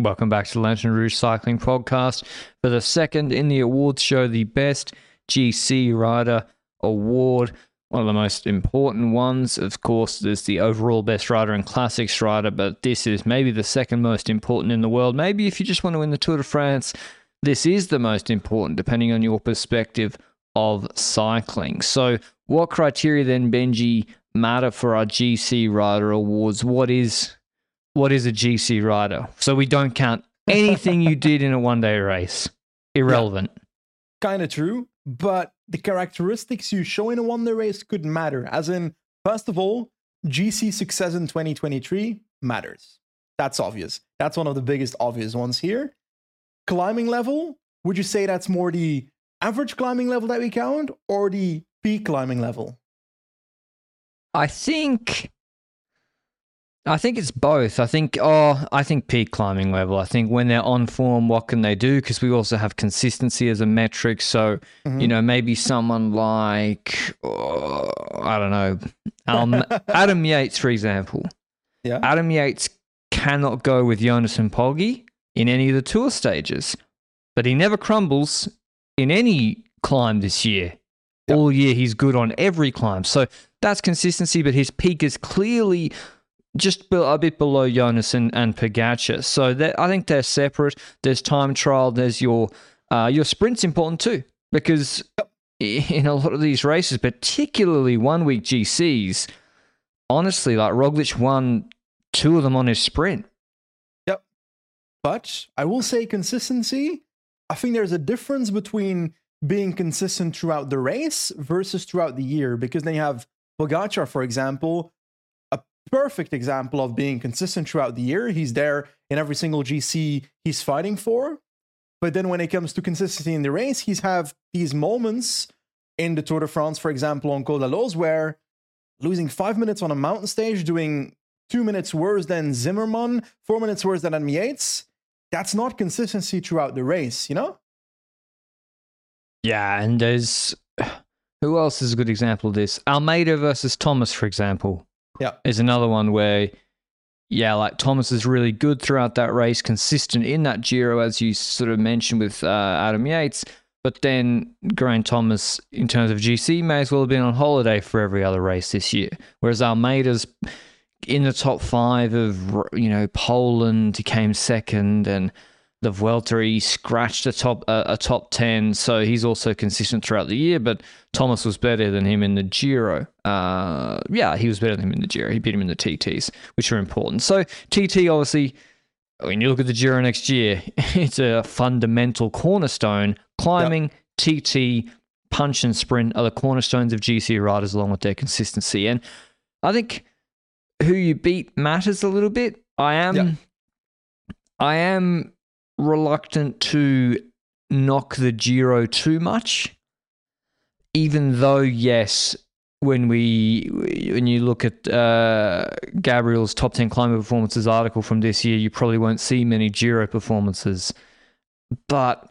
Welcome back to the Lanterne Rouge Cycling Podcast for the second in the awards show, the Best GC Rider Award. One of the most important ones, of course, is the overall Best Rider and Classics Rider, but this is maybe the second most important in the world. Maybe if you just want to win the Tour de France, this is the most important, depending on your perspective of cycling. So, what criteria then, Benji, matter for our GC Rider Awards? What is what is a GC rider? So we don't count anything you did in a one day race. Irrelevant. kind of true, but the characteristics you show in a one day race could matter. As in, first of all, GC success in 2023 matters. That's obvious. That's one of the biggest obvious ones here. Climbing level, would you say that's more the average climbing level that we count or the peak climbing level? I think I think it's both. I think oh, I think peak climbing level. I think when they're on form, what can they do? Because we also have consistency as a metric. So Mhm. you know, maybe someone like oh, I don't know, um, Adam Yates, for example. Yeah. Adam Yates cannot go with Jonas and Poggi in any of the tour stages, but he never crumbles in any climb this year. Yeah. All year, he's good on every climb. So that's consistency, but his peak is clearly just a bit below Jonas and, and Pogacar. So that, I think they're separate. There's time trial. There's your uh, your sprint's important too because in a lot of these races, particularly one week GCs, honestly, like Roglic won two of them on his sprint. Yep. But I will say consistency. I think there's a difference between being consistent throughout the race versus throughout the year. Because then you have Pogacar, for example, perfect example of being consistent throughout the year. He's there in every single GC he's fighting for. But then when it comes to consistency in the race, he's have these moments in the Tour de France, for example, on Col de la Loze, where losing five minutes on a mountain stage, doing two minutes worse than Zimmermann, four minutes worse than Adam Yates, that's not consistency throughout the race, you know? Yeah, and there's who else is a good example of this? Almeida versus Thomas, for example. Yeah. is another one where, yeah, like Thomas is really good throughout that race, consistent in that Giro, as you sort of mentioned with uh, Adam Yates. But then Geraint Thomas, in terms of GC, may as well have been on holiday for every other race this year. Whereas Almeida's in the top five of, you know, Poland, he came second, and the Vuelta, he scratched a top a, a top ten, so he's also consistent throughout the year. But Thomas was better than him in the Giro. Uh, yeah, he was better than him in the Giro. He beat him in the TTS, which are important. So TT, obviously, when you look at the Giro next year, it's a fundamental cornerstone. Climbing, TT, punch and sprint are the cornerstones of GC riders, along with their consistency. And I think who you beat matters a little bit. I am, Yeah. I am reluctant to knock the Giro too much, even though yes, when we when you look at uh, Gabriel's top ten climber performances article from this year, you probably won't see many Giro performances, but.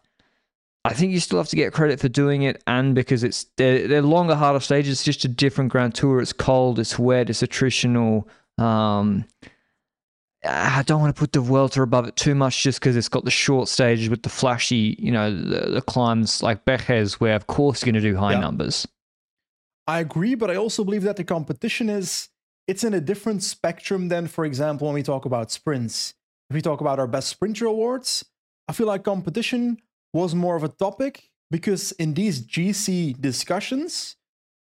I think you still have to get credit for doing it, and because it's they're, they're longer, harder stages. It's just a different Grand Tour. It's cold, it's wet, it's attritional. Um, I don't want to put the Vuelta above it too much, just because it's got the short stages with the flashy, you know, the, the climbs like Bejes, where of course you're going to do high Yeah. numbers. I agree, but I also believe that the competition is it's in a different spectrum than, for example, when we talk about sprints. If we talk about our best sprinter awards, I feel like competition was more of a topic because in these GC discussions,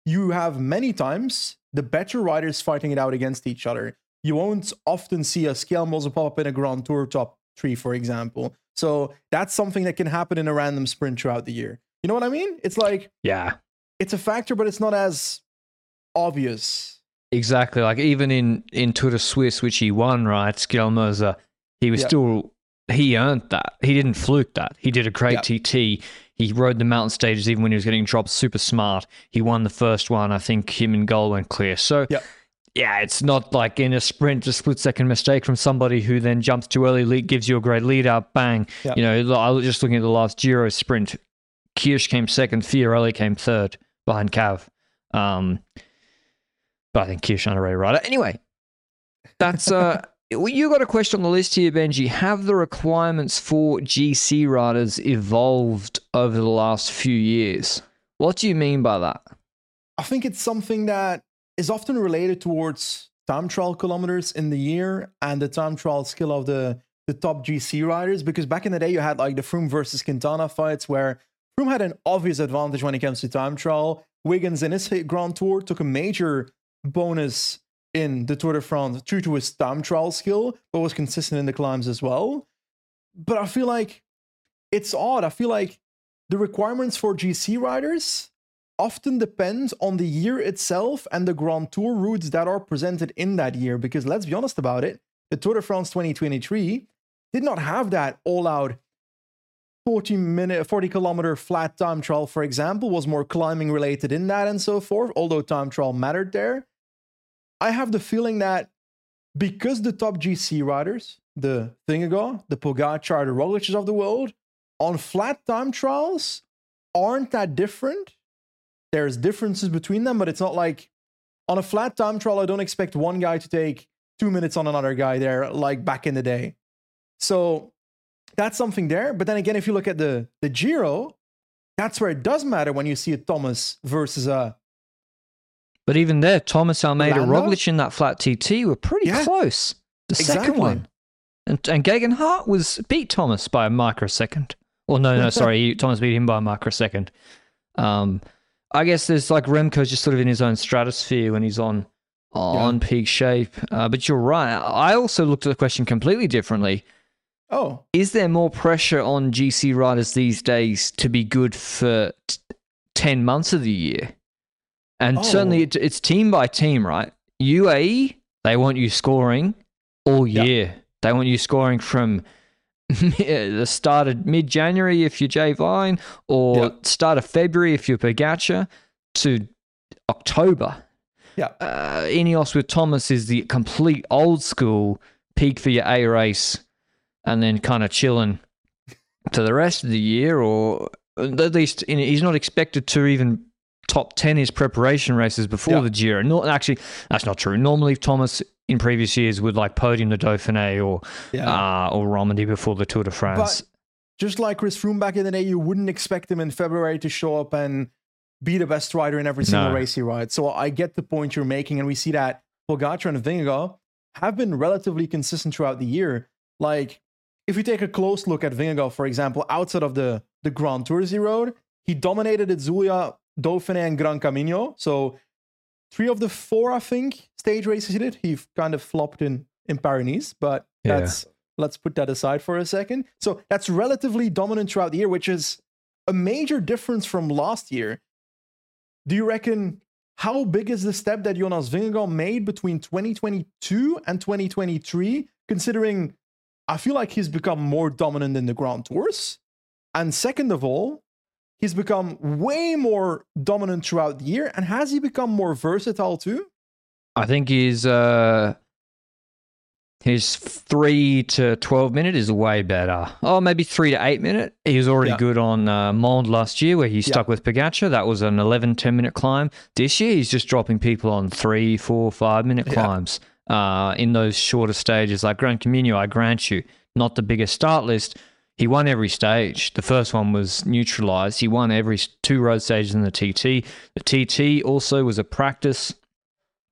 you have many times the better riders fighting it out against each other. You won't often see a Skjelmose pop up in a Grand Tour top three, for example. So that's something that can happen in a random sprint throughout the year. You know what I mean? It's like Yeah, it's a factor, but it's not as obvious. Exactly. Like even in in Tour de Suisse, which he won, right? Skjelmose, he was Yep. still he earned that. He didn't fluke that. He did a great Yep. TT. He rode the mountain stages even when he was getting dropped. Super smart. He won the first one. I think him and Gall went clear. So Yep. Yeah, it's not like in a sprint, a split second mistake from somebody who then jumps too early, gives you a great lead up, bang. Yep. You know, I was just looking at the last Giro sprint. Kirsch came second, Fiorelli came third behind Cav. Um, but I think Kirsch underrated a rider. Anyway, that's uh, you got a question on the list here, Benji. Have the requirements for GC riders evolved over the last few years? What do you mean by that? I think it's something that is often related towards time trial kilometers in the year and the time trial skill of the the top GC riders. Because back in the day, you had like the Froome versus Quintana fights where Froome had an obvious advantage when it comes to time trial. Wiggins in his Grand Tour took a major bonus in the Tour de France due to his time trial skill, but was consistent in the climbs as well. But I feel like it's odd. I feel like the requirements for GC riders often depend on the year itself and the Grand Tour routes that are presented in that year. Because let's be honest about it, the Tour de France 2023 did not have that all out 40 minute 40 kilometer flat time trial for example was more climbing related in that and so forth although time trial mattered there i have the feeling that because the top gc riders the Vingegaard, the Pogacar, the Roglic's of the world on flat time trials aren't that different there's differences between them but it's not like on a flat time trial i don't expect one guy to take two minutes on another guy there like back in the day so that's something there. But then again, if you look at the the Giro, that's where it does matter when you see a Thomas versus a But even there, Thomas Almeida, Landa? Roglic in that flat TT were pretty Yeah. close. The second one. And, and Geoghegan Hart was beat Thomas by a microsecond. Well, no, no, sorry. Thomas beat him by a microsecond. Um, I guess there's like Remco's just sort of in his own stratosphere when he's on on peak shape. Uh, but you're right. I also looked at the question completely differently. oh Is there more pressure on GC riders these days to be good for t- 10 months of the year? And Oh. certainly it, it's team by team, right? UAE, they want you scoring all year. They want you scoring from the start of mid January if you're Jay Vine, or Yeah. start of February if you're Pogacar, to October. yeah Uh, Ineos with Thomas is the complete old school peak for your A race and then kind of chilling to the rest of the year, or at least in, he's not expected to even top 10 his preparation races before Yeah. the Giro. No, actually, that's not true. Normally, Thomas in previous years would like podium the Dauphiné or yeah uh, or Romandy before the Tour de France. but just like Chris Froome back in the day you wouldn't expect him in February to show up and be the best rider in every single No. race he rides so I get the point you're making and we see that Pogacar and Vingegaard have been relatively consistent throughout the year like if you take a close look at Vingegaard, for example, outside of the, the Grand Tours he rode, he dominated Itzulia, Dauphiné, and Gran Camino. So three of the four, I think, stage races he did, he kind of flopped in in Paris, but Yeah. that's let's put that aside for a second. So that's relatively dominant throughout the year, which is a major difference from last year. Do you reckon how big is the step that Jonas Vingegaard made between 2022 and 2023, considering I feel like he's become more dominant in the Grand Tours? And second of all, he's become way more dominant throughout the year. And has he become more versatile too? I think his uh, his three to twelve minute is way better. Oh, maybe three to eight minute. He was already Yeah. good on uh, Mende last year, where he stuck with Pogacar. That was an 11, 10 minute climb. This year, he's just dropping people on three, four, five minute Yeah. climbs uh, in those shorter stages. Like Gran Camino, I grant you, not the biggest start list. He won every stage. The first one was neutralized. He won every two road stages in the TT. The TT also was a practice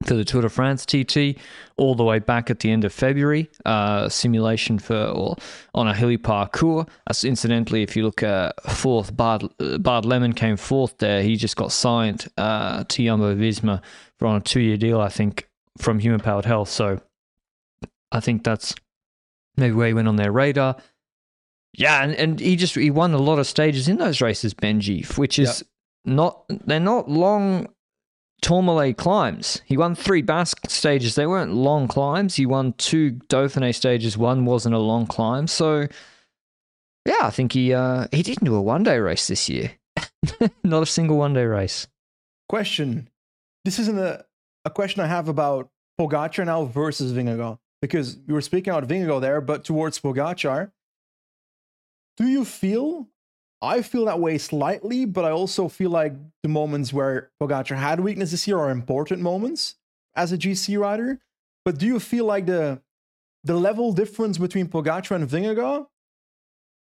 for the Tour de France TT all the way back at the end of February. Uh, simulation for or on a hilly parcours. As incidentally, if you look at fourth, Bart, uh, Bart Lemmen came fourth there. He just got signed uh, to Jumbo Visma for on a two-year deal, I think, from Human Powered Health. So I think that's maybe where he went on their radar. Yeah, and, and he just he won a lot of stages in those races, Benji, which is not they're not long Tourmalet climbs. He won three Basque stages. They weren't long climbs. He won two Dauphiné stages. One wasn't a long climb. So, yeah, I think he uh, he didn't do a one day race this year. Not a single one day race. Question. This isn't a, a question I have about Pogacar now versus Vingegaard because we were speaking about Vingegaard there, but towards Pogacar, do you feel? I feel that way slightly, but I also feel like the moments where oh Pogacar had weaknesses here are important moments as a GC rider. But do you feel like the the level difference between Pogacar and Vingegaard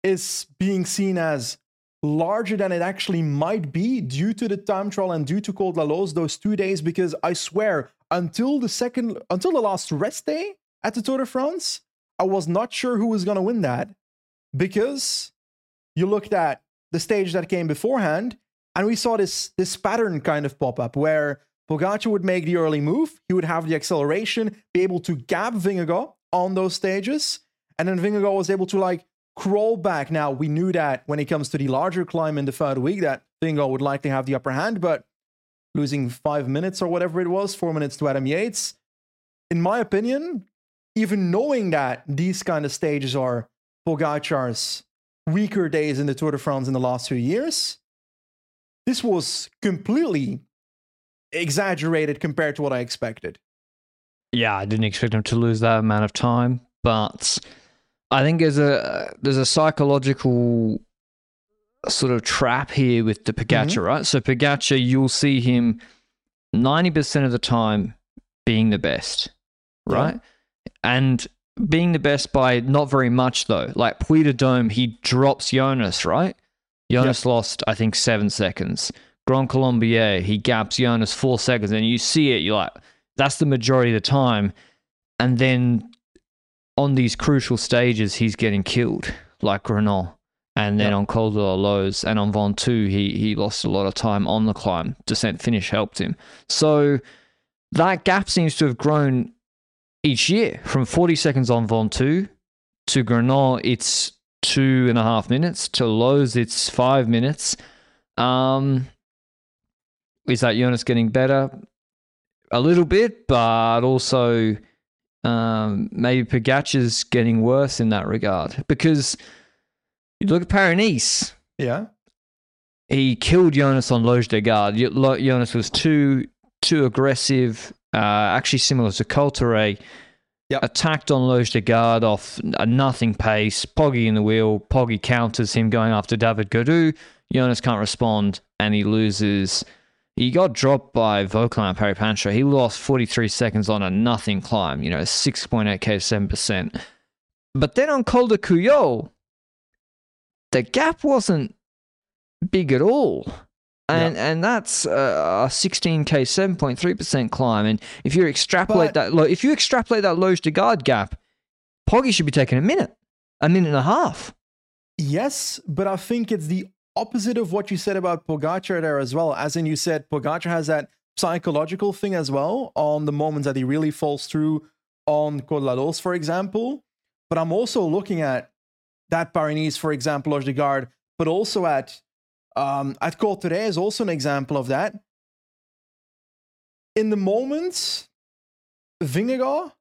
is being seen as larger than it actually might be due to the time trial and due to Col la Loze those two days? Because I swear, until the second, until the last rest day at the Tour de France, I was not sure who was going to win that because you looked at the stage that came beforehand and we saw this this pattern kind of pop up where Pogacar would make the early move, he would have the acceleration, be able to gap Vingegaard on those stages, and then Vingegaard was able to like crawl back. Now we knew that when it comes to the larger climb in the third week, that Vingegaard would likely have the upper hand, but losing five minutes or whatever it was, four minutes to Adam Yates, in my opinion, even knowing that these kind of stages are Pogacar's weaker days in the Tour de France in the last few years, this was completely exaggerated compared to what I expected. Yeah, I didn't expect him to lose that amount of time, but I think there's a there's a psychological sort of trap here with the Pogacar, mm-hmm. right? So Pogacar, you'll see him ninety percent of the time being the best, right? Yeah. And being the best by not very much though. Like Puy de Dôme, he drops Jonas, right? Jonas yep. lost, I think, seven seconds. Grand Colombier, he gaps Jonas four seconds, and you see it, you're like, that's the majority of the time. And then on these crucial stages, he's getting killed, like Granon. And then yep. on Col de la Loze and on Ventoux, he, he lost a lot of time on the climb. Descent finish helped him. So that gap seems to have grown each year from 40 seconds on Ventoux to Granon, it's two and a half minutes. To Loze, it's five minutes. Um, is that Jonas getting better? A little bit, but also um, maybe Pogacar's getting worse in that regard because you look at Paris. Yeah. He killed Jonas on Loge de Garde. Jonas was too too aggressive, uh, actually similar to Cauterets. Yep. Attacked on Loge de Garde off a nothing pace. Poggy in the wheel. Poggy counters him going after David Gaudu. Jonas can't respond and he loses. He got dropped by at Paris Pancho. He lost 43 seconds on a nothing climb, you know, 6.8k, 7%. But then on Col de Couillole, the gap wasn't big at all and and that's a 16k 7.3% climb. And if you extrapolate but, that if you extrapolate that Loge de Garde gap Poggy should be taking a minute a minute and a half. Yes but i think it's the opposite of what you said about Pogacar there as well. As in you said Pogacar has that psychological thing as well on the moments that he really falls through on Col de la Loze, for example. But i'm also looking at that Paris for example Loge de Garde but also at um, at Cauterets is also an example of that. In the moment, Vingegaard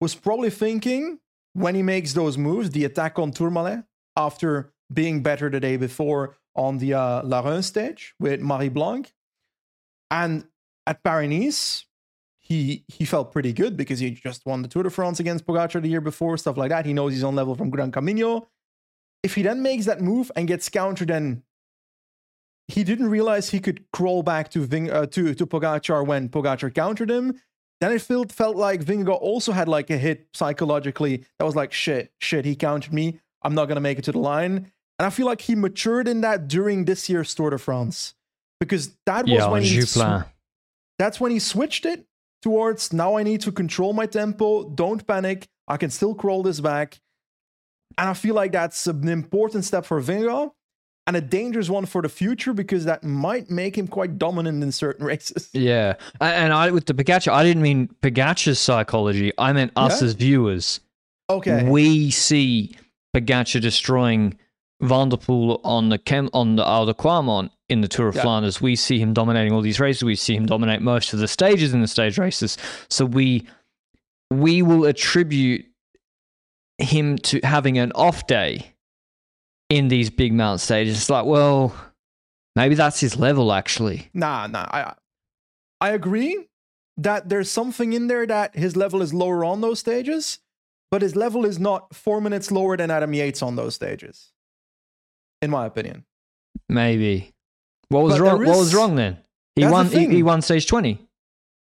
was probably thinking when he makes those moves, the attack on Tourmalet after being better the day before on the uh, La Reine stage with Marie Blanque. And at Paris, he he felt pretty good because he just won the Tour de France against Pogacar the year before, stuff like that. He knows he's on level from Gran Camino. If he then makes that move and gets countered then he didn't realize he could crawl back to Ving, uh, to to Pogacar when Pogacar countered him. Then it felt felt like Vingegaard also had like a hit psychologically that was like shit, shit. He countered me. I'm not gonna make it to the line. And I feel like he matured in that during this year's Tour de France because that was yeah, when he sw- that's when he switched it towards now I need to control my tempo. Don't panic. I can still crawl this back. And I feel like that's an important step for Vingegaard and a dangerous one for the future because that might make him quite dominant in certain races. Yeah, and I with the Pogacar, I didn't mean Pogacar's psychology. I meant us yeah? as viewers. Okay, we see Pogacar destroying Van der Poel on the Chem on the Oude Kwaremont, in the Tour of Yeah. Flanders. We see him dominating all these races. We see him dominate most of the stages in the stage races. So we we will attribute him to having an off day in these big mountain stages. It's like, well, maybe that's his level actually. Nah, nah. I I agree that there's something in there that his level is lower on those stages, but his level is not four minutes lower than Adam Yates on those stages. In my opinion. Maybe. What was But wrong? there What was wrong then? He That's the won. He, he won stage twenty.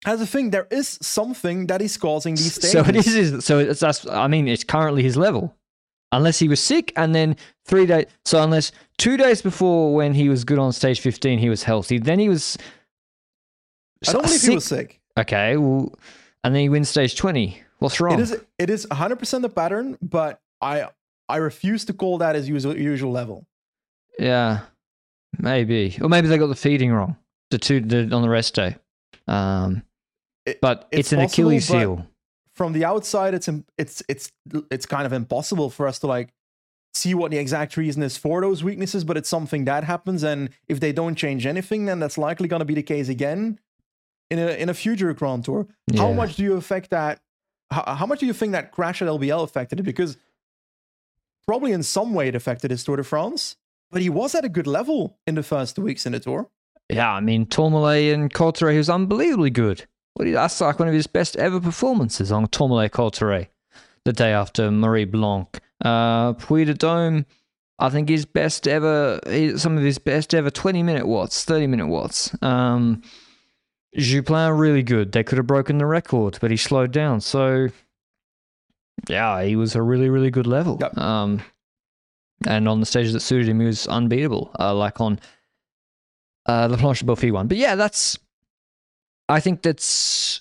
As a thing, there is something that is causing these stages. So it is. His, so it's that's. I mean, it's currently his level, unless he was sick, and then three days. So unless two days before when he was good on stage fifteen, he was healthy. Then he was. I don't believe sick. he was sick. Okay, well, and then he wins stage twenty. What's wrong? It is it is 100% the pattern, but I I refuse to call that his usual usual level. Yeah, maybe, or maybe they got the feeding wrong. The two the, on the rest day. Um, It- but it's, it's an possible, Achilles heel. From the outside, it's it's it's it's kind of impossible for us to like see what the exact reason is for those weaknesses, but it's something that happens, and if they don't change anything, then that's likely going to be the case again in a in a future Grand Tour. How much do you affect that? How, how much do you think that crash at LBL affected it? Because probably in some way it affected his Tour de France, but he was at a good level in the first two weeks in the tour. Yeah, I mean, Tourmalet and Cauterets, he was unbelievably good. That's like one of his best ever performances on Tourmalet Cauterets the day after Marie Blanque. Uh, Puy de Dome, I think his best ever, some of his best ever 20 minute watts, 30 minute watts. Um, Joux Plane, really good. They could have broken the record, but he slowed down. So, yeah, he was a really, really good level. Yep. Um, and on the stages that suited him, he was unbeatable. Uh, like on uh, the Planche de Belfi one. But yeah, that's. I think that's.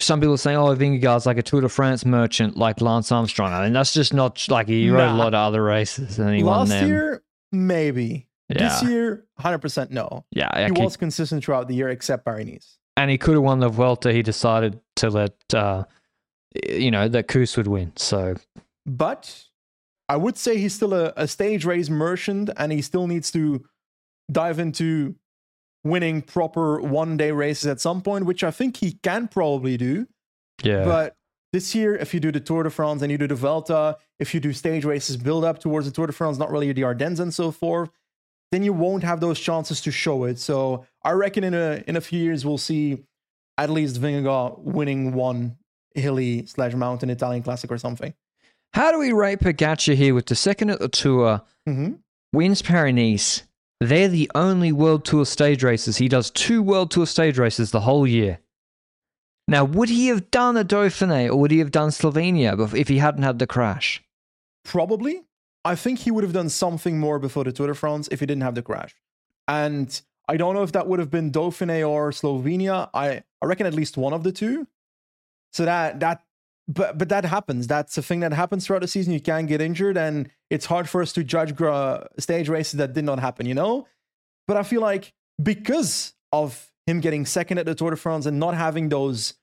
Some people are saying, "Oh, Vingegaard's like a Tour de France merchant, like Lance Armstrong." I mean, that's just not like he rode a lot of other races and he won Last them. year, maybe. yeah, This year, 100% no. yeah, I He keep- was consistent throughout the year, except Paris. and he could have won the Vuelta. He decided to let, uh, you know, that Kuss would win. So But I would say he's still a, a stage race merchant and he still needs to dive into winning proper one day races at some point, which I think he can probably do. yeah, But this year, if you do the Tour de France and you do the Vuelta, if you do stage races build up towards the Tour de France, not really the Ardennes and so forth, then you won't have those chances to show it. So I reckon in a in a few years we'll see at least Vingegaard winning one hilly slash mountain Italian classic or something. how do we rate Pogacar here with the second at the Tour? hmm wins Paris Nice. They're the only World Tour stage races. He does two World Tour stage races the whole year. Now, would he have done a Dauphiné or would he have done Slovenia if he hadn't had the crash? Probably. I think he would have done something more before the Tour de France if he didn't have the crash. And I don't know if that would have been Dauphiné or Slovenia. I, I reckon at least one of the two. So that that but but that happens. That's a thing that happens throughout the season. You can get injured, and it's hard for us to judge stage races that did not happen. You know. But I feel like because of him getting second at the Tour de France and not having those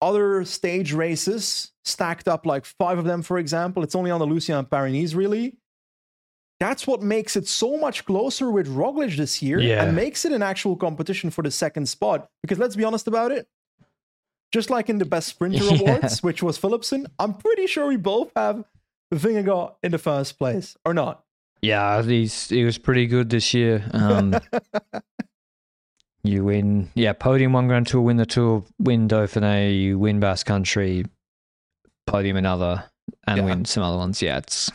other stage races stacked up, like five of them, for example, it's only on the Lucien and Paris really. That's what makes it so much closer with Roglic this year Yeah. and makes it an actual competition for the second spot. Because let's be honest about it, just like in the best sprinter Yeah. awards, which was Philipsen, I'm pretty sure we both have Vingegaard in the first place, or not. Yeah, he's, he was pretty good this year. Um, you win, yeah, podium one Grand Tour, win the Tour, win Dauphiné, you win Basque Country, podium another, and Yeah. win some other ones. Yeah, it's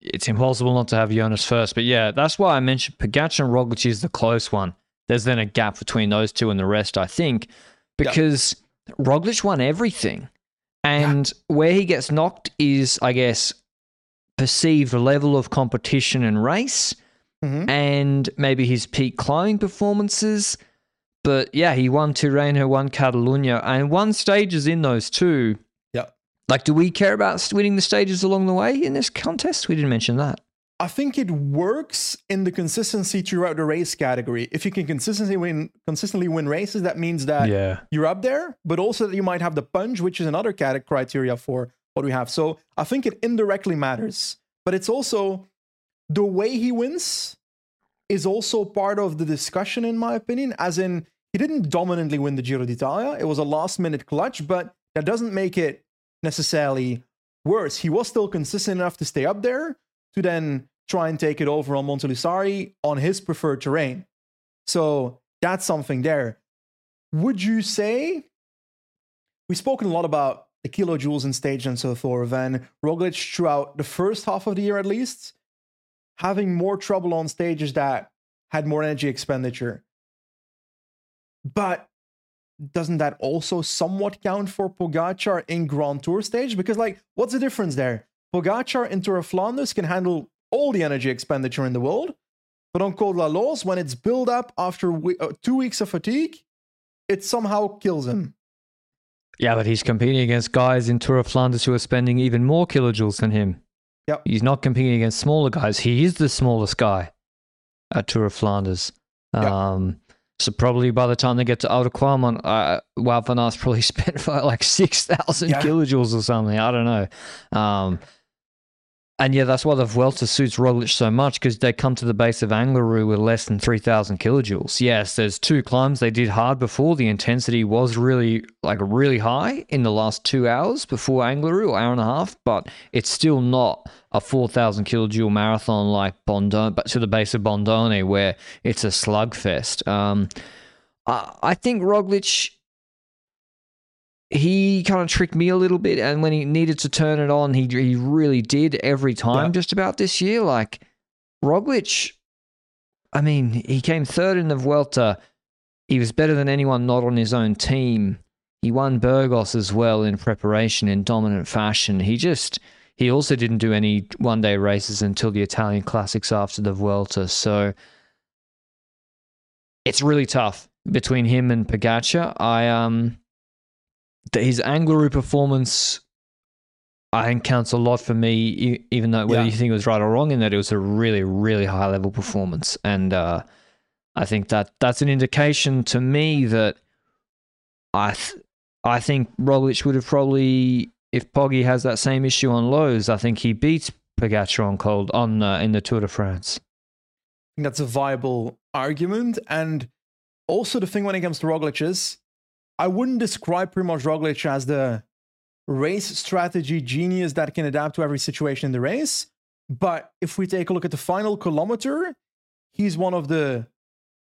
it's impossible not to have Jonas first. But yeah, that's why I mentioned Pogacar and Roglic is the close one. There's then a gap between those two and the rest, I think, because Roglic won everything. And where he gets knocked is, I guess, perceived level of competition and race Mhm. and maybe his peak climbing performances. But yeah, he won Tirreno, won Catalunya, and won stages in those two. Yeah. Like, do we care about winning the stages along the way in this contest? We didn't mention that. I think it works in the consistency throughout the race category. If you can consistently win consistently win races, that means that yeah. you're up there, but also that you might have the punch, which is another cat- criteria for what we have. So I think it indirectly matters, but it's also the way he wins is also part of the discussion, in my opinion, as in he didn't dominantly win the Giro d'Italia. It was a last minute clutch, but that doesn't make it necessarily worse. He was still consistent enough to stay up there to then try and take it over on Monte Lussari on his preferred terrain. So that's something there. Would you say we've spoken a lot about the kilojoules and stage and so forth, and Roglic throughout the first half of the year at least, having more trouble on stages that had more energy expenditure. But doesn't that also somewhat count for Pogacar in Grand Tour stage? Because, like, what's the difference there? Pogacar in Tour of Flanders can handle all the energy expenditure in the world, but on Col de la Loze, when it's built up after we- uh, two weeks of fatigue, it somehow kills him. Yeah, but he's competing against guys in Tour of Flanders who are spending even more kilojoules than him. Yep. He's not competing against smaller guys. He is the smallest guy at Tour of Flanders. Yep. Um, so probably by the time they get to Oude Kwaremont, uh, Wout van Aert probably spent like 6,000 Yeah. kilojoules or something. I don't know. Um, and yeah, that's why the Vuelta suits Roglic so much because they come to the base of Angliru with less than 3,000 kilojoules. Yes, there's two climbs they did hard before. The intensity was really, like, really high in the last two hours before Angliru, hour and a half, but it's still not a 4,000 kilojoule marathon like Bondone, but to the base of Bondone where it's a slugfest. Um, I, I think Roglic he kind of tricked me a little bit, and when he needed to turn it on, he he really did every time. Yeah. Just about this year, like Roglic. I mean, he came third in the Vuelta. He was better than anyone not on his own team. He won Burgos as well in preparation in dominant fashion. He just he also didn't do any one day races until the Italian classics after the Vuelta. So it's really tough between him and Pogacar. I um his Angliru performance I think counts a lot for me, even though whether Yeah. you think it was right or wrong, in that it was a really, really high level performance, and uh, I think that that's an indication to me that I, th- I think Roglic would have probably, if Poggy has that same issue on Loze, I think he beats Pogacar on cold on uh, in the Tour de France. I think that's a viable argument. And also the thing when it comes to Roglic is, I wouldn't describe Primoz Roglic as the race strategy genius that can adapt to every situation in the race. But if we take a look at the final kilometer, he's one of the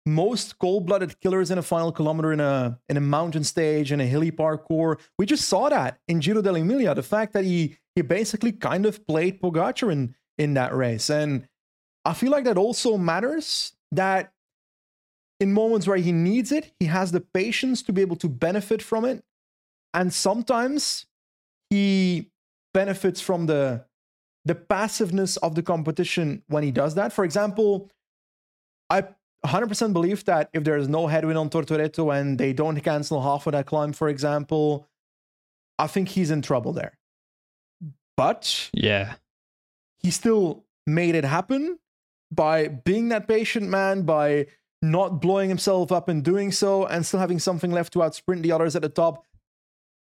most cold-blooded killers in a final kilometer in a in a mountain stage in a hilly parcours. We just saw that in Giro dell'Emilia. The fact that he he basically kind of played Pogacar in in that race, and I feel like that also matters. That in moments where he needs it, he has the patience to be able to benefit from it, and sometimes he benefits from the the passiveness of the competition when he does that. For example, I 100% believe that if there is no headwind on Tortoreto and they don't cancel half of that climb, for example, I think he's in trouble there. But Yeah, he still made it happen by being that patient man, by not blowing himself up and doing so, and still having something left to outsprint the others at the top.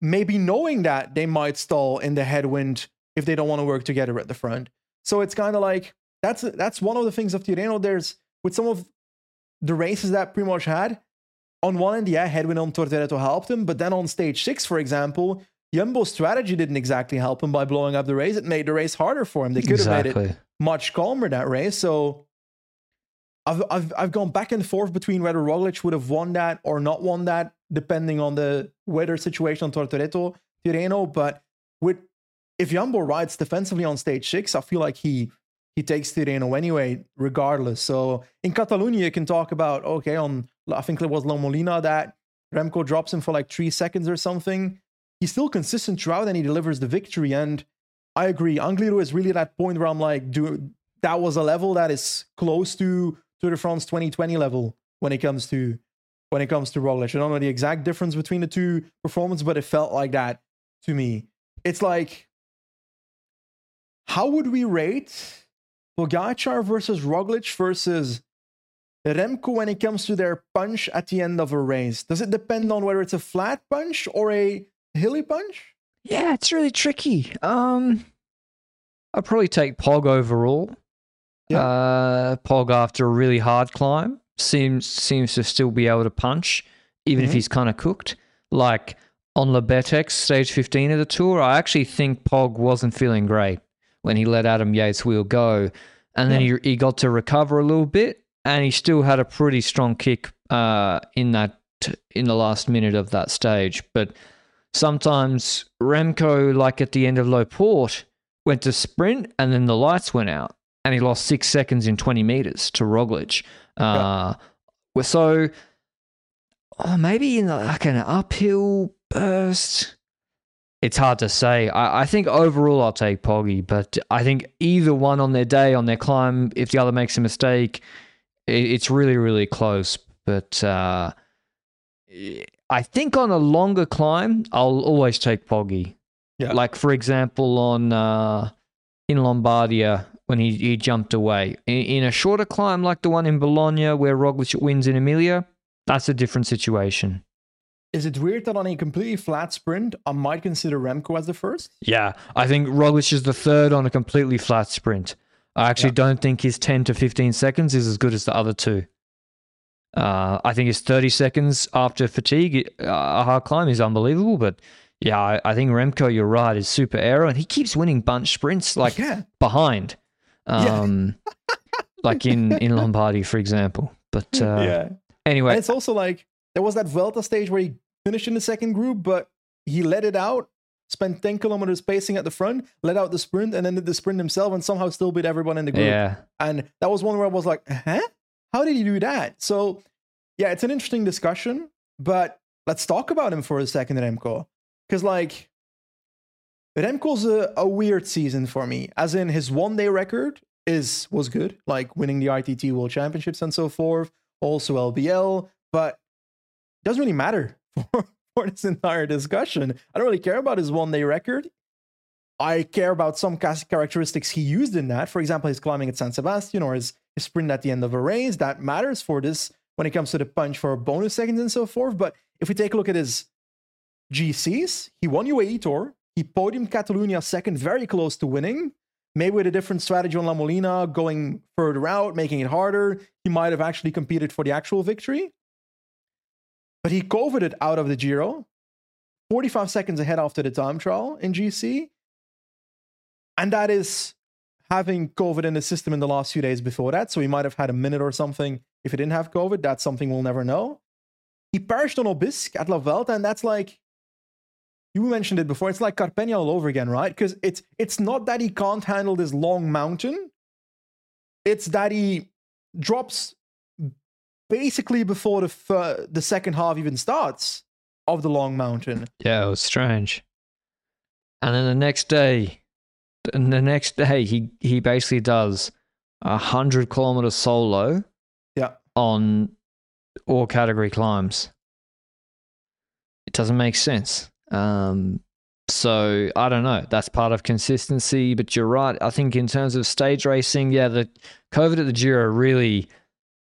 Maybe knowing that they might stall in the headwind if they don't want to work together at the front. So it's kind of like that's that's one of the things of Tirreno. There's with some of the races that Primoz had. On one end, yeah, headwind on Tortoreto helped him, but then on stage six, for example, Jumbo's strategy didn't exactly help him by blowing up the race. It made the race harder for him. They could have made it much calmer that race. So I've, I've I've gone back and forth between whether Roglic would have won that or not won that, depending on the weather situation on Tortoreto, Tirreno. But with if Jumbo rides defensively on stage six, I feel like he he takes Tirreno anyway, regardless. So in Catalonia, you can talk about okay, on I think it was La Molina that Remco drops him for like three seconds or something. He's still consistent throughout and he delivers the victory. And I agree. Angliru is really that point where I'm like, dude, that was a level that is close to Tour de France 2020 level when it comes to when it comes to Roglic. I don't know the exact difference between the two performances, but it felt like that to me. It's like, how would we rate Pogacar versus Roglic versus Remco when it comes to their punch at the end of a race? Does it depend on whether it's a flat punch or a hilly punch? Yeah, it's really tricky. Um, I'd probably take Pog overall. Yeah. Uh, Pog after a really hard climb seems seems to still be able to punch, even if Mhm. he's kind of cooked. Like on Le Bettex, stage 15 of the tour, I actually think Pog wasn't feeling great when he let Adam Yates' wheel go. And then he, he got to recover a little bit, and he still had a pretty strong kick uh, in that in the last minute of that stage. But sometimes Remco, like at the end of Lo Port, went to sprint, and then the lights went out, and he lost six seconds in 20 meters to Roglic. Uh, well, So oh, maybe in like an uphill burst. It's hard to say. I, I think overall I'll take Poggy, but I think either one on their day, on their climb, if the other makes a mistake, it, it's really, really close. But uh, I think on a longer climb, I'll always take Poggy. Yeah. Like, for example, on uh, in Lombardia when he, he jumped away. In, in a shorter climb like the one in Bologna where Roglic wins in Emilia, that's a different situation. Is it weird that on a completely flat sprint, I might consider Remco as the first? Yeah, I think Roglic is the third on a completely flat sprint. I actually Yeah. don't think his 10 to 15 seconds is as good as the other two. Uh, I think his 30 seconds after fatigue, uh, a hard climb is unbelievable. But yeah, I, I think Remco, you're right, is super aero, and he keeps winning bunch sprints like yeah, behind, Yeah. um, like in in Lombardy, for example. But uh, yeah. anyway, And it's also like there was that Vuelta stage where he finished in the second group, but he let it out, spent 10 kilometers pacing at the front, let out the sprint, and then did the sprint himself, and somehow still beat everyone in the group. yeah, And that was one where I was like, huh? How did he do that? So, yeah, it's an interesting discussion, but let's talk about him for a second, Remco. Because, like, Remco's a, a weird season for me, as in his one day record is was good, like winning the ITT World Championships and so forth, also LBL, but it doesn't really matter for, for this entire discussion. I don't really care about his one day record. I care about some characteristics he used in that. For example, his climbing at San Sebastian or his, his sprint at the end of a race. That matters for this when it comes to the punch for bonus seconds and so forth. But if we take a look at his GCs, he won UAE Tour. He podiumed Catalunya second, very close to winning. Maybe with a different strategy on La Molina, going further out, making it harder. He might have actually competed for the actual victory. But he coveted out of the Giro, 45 seconds ahead after the time trial in GC. And that is having COVID in the system in the last few days before that. So he might have had a minute or something if he didn't have COVID. That's something we'll never know. He perished on Aubisque at La Vuelta, and that's like you mentioned it before. It's like Carpena all over again, right? Because it's it's not that he can't handle this long mountain. It's that he drops basically before the fir- the second half even starts of the long mountain. yeah, it was strange. And then the next day, and the next day, he he basically does a hundred kilometer solo. Yeah. On all category climbs. It doesn't make sense. Um, so I don't know. That's part of consistency, but you're right. I think in terms of stage racing, yeah, the COVID at the Giro really,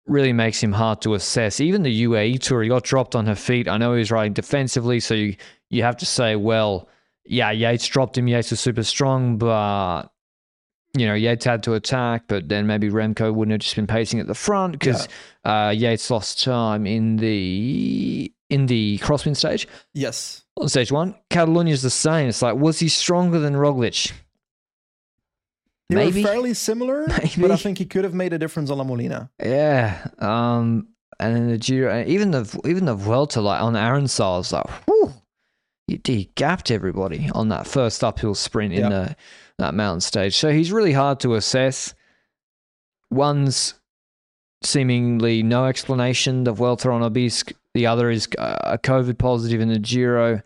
really makes him hard to assess. Even the UAE tour, he got dropped on Hafeet. I know he was riding defensively, so you you have to say, well, yeah, Yates dropped him. Yates was super strong, but you know, Yates had to attack, but then maybe Remco wouldn't have just been pacing at the front because uh, Yates lost time in the in the crosswind stage Yes. On stage one. Catalonia's the same. It's like, was he stronger than Roglic? They Maybe. were fairly similar, but I think he could have made a difference on La Molina. Yeah. Um. And then the Giro, even the even the Vuelta, like on Arinsal, was like, whew, he, he gapped everybody on that first uphill sprint in Yeah. the that mountain stage. So he's really hard to assess. One's seemingly no explanation. The Vuelta on Aubisque. The other is uh, a COVID positive in the Giro.